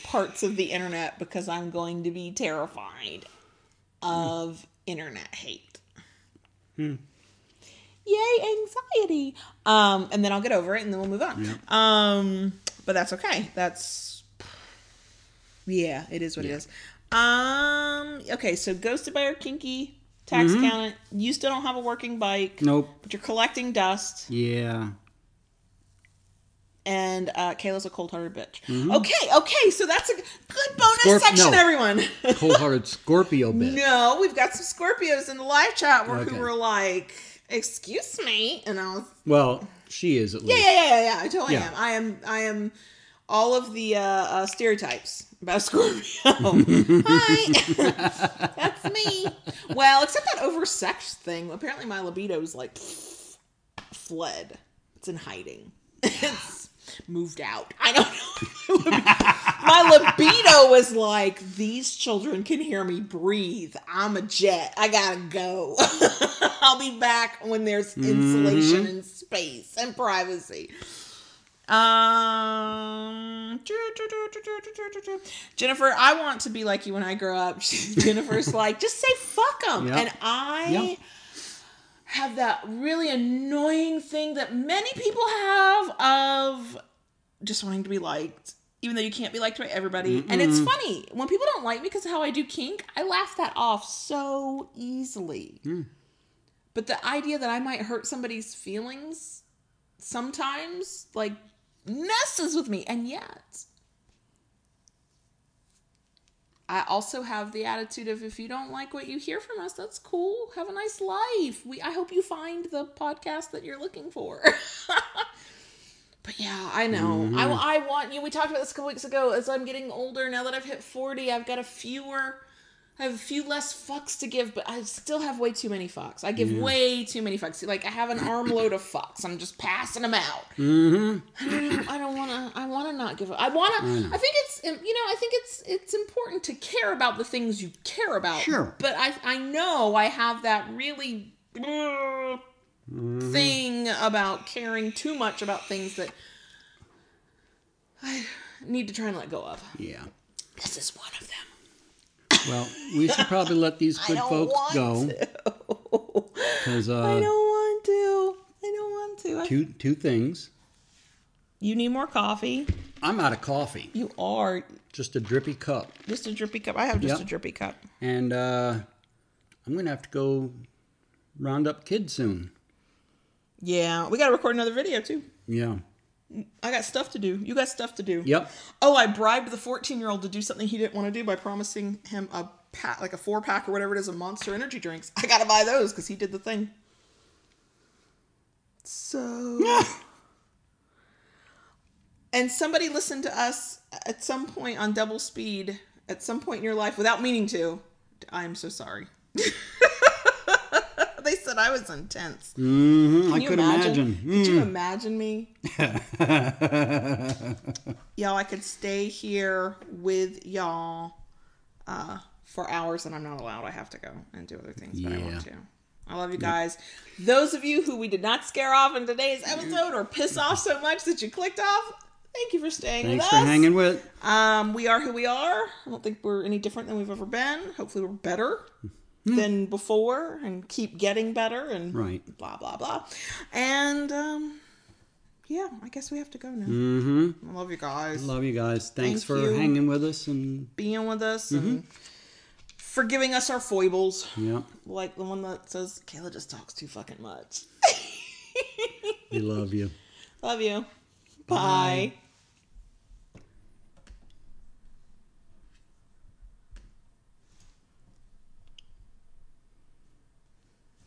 S1: parts of the internet because I'm going to be terrified of internet hate. Yay, anxiety. Um, and then I'll get over it and then we'll move on. Um, but that's okay. That's yeah, it is what it is. Um, okay, so ghosted by our kinky tax accountant. You still don't have a working bike,
S2: Nope.
S1: but you're collecting dust.
S2: Yeah.
S1: And uh, Kayla's a cold-hearted bitch. Okay, okay, so that's a good bonus
S2: Scorp-
S1: section,
S2: no.
S1: everyone.
S2: Cold-hearted Scorpio bitch.
S1: No, we've got some Scorpios in the live chat where,
S2: Okay.
S1: who were like, "Excuse me," and I was,
S2: Well, she is at
S1: "Yeah,
S2: least.
S1: yeah, yeah, yeah. I totally
S2: Yeah.
S1: am. I am. I am all of the uh, uh, stereotypes about Scorpio. Hi, that's me. Well, except that oversexed thing. Apparently, my libido's like fled. It's in hiding. It's moved out. I don't know. my libido was like, these children can hear me breathe. I'm a jet. I gotta go. I'll be back when there's insulation and space and privacy. Um, Jennifer, I want to be like you when I grow up. Jennifer's like, just say fuck them,
S2: Yep.
S1: and I
S2: Yep.
S1: have that really annoying thing that many people have of just wanting to be liked, even though you can't be liked by everybody. And it's funny when people don't like me because of how I do kink. I laugh that off so easily. But the idea that I might hurt somebody's feelings sometimes like messes with me and yet I also have the attitude of if you don't like what you hear from us, that's cool. Have a nice life. We I hope you find the podcast that you're looking for. but yeah, I know. I, mm-hmm. I want you. We talked about this a couple weeks ago. As I'm getting older, now that I've hit 40, I've got a fewer. I have a few less fucks to give, but I still have way too many fucks. I give way too many fucks. Like I have an armload of fucks. I'm just passing them out.
S2: Mm-hmm.
S1: I don't, I don't want to. I want to not give. I want to. I think it's. um, You know. I think it's. It's important to care about the things you care about.
S2: Sure.
S1: But I. I know I have that really uh, thing about caring too much about things that I need to try and let go of.
S2: Yeah.
S1: This is one of them.
S2: Well, we should probably let these
S1: I
S2: good folks go
S1: to.
S2: because
S1: I
S2: uh,
S1: don't want to. I don't want to. I-
S2: two two things.
S1: you need more coffee.
S2: I'm out of coffee.
S1: You are
S2: Just a drippy cup,
S1: just a drippy cup. I have just
S2: Yep.
S1: a drippy cup.
S2: and uh, I'm gonna have to go round up kids soon.
S1: Yeah, we got to record another video too.
S2: Yeah.
S1: I got stuff to do. You got stuff to do.
S2: Yep.
S1: Oh, I bribed the 14 year old to do something he didn't want to do by promising him a pack, like a four pack or whatever it is, of Monster Energy drinks. I got to buy those because he did the thing. So. and somebody listened to us at some point on double speed at some point in your life without meaning to. I'm so sorry. they said I was intense.
S2: hmm I
S1: Can you
S2: could imagine. Mm.
S1: Could you imagine me? y'all, I could stay here with y'all uh, for hours, and I'm not allowed. I have to go and do other things, but I want to. I love you guys. Those of you who we did not scare off in today's episode or piss off so much that you clicked off, Thank you for staying
S2: Thanks
S1: with
S2: for
S1: us.
S2: hanging with.
S1: Um, we are who we are. I don't think we're any different than we've ever been. Hopefully, we're better than before and keep getting better and
S2: Right.
S1: blah blah blah. And um, yeah, I guess we have to go now.
S2: Mm-hmm.
S1: I love you guys.
S2: Love you guys. Thanks
S1: Thank
S2: for
S1: you.
S2: hanging with us and
S1: being with us and for giving us our foibles.
S2: yeah,
S1: Like the one that says Kayla just talks too fucking much.
S2: we love you.
S1: Love you. Bye.
S2: Bye.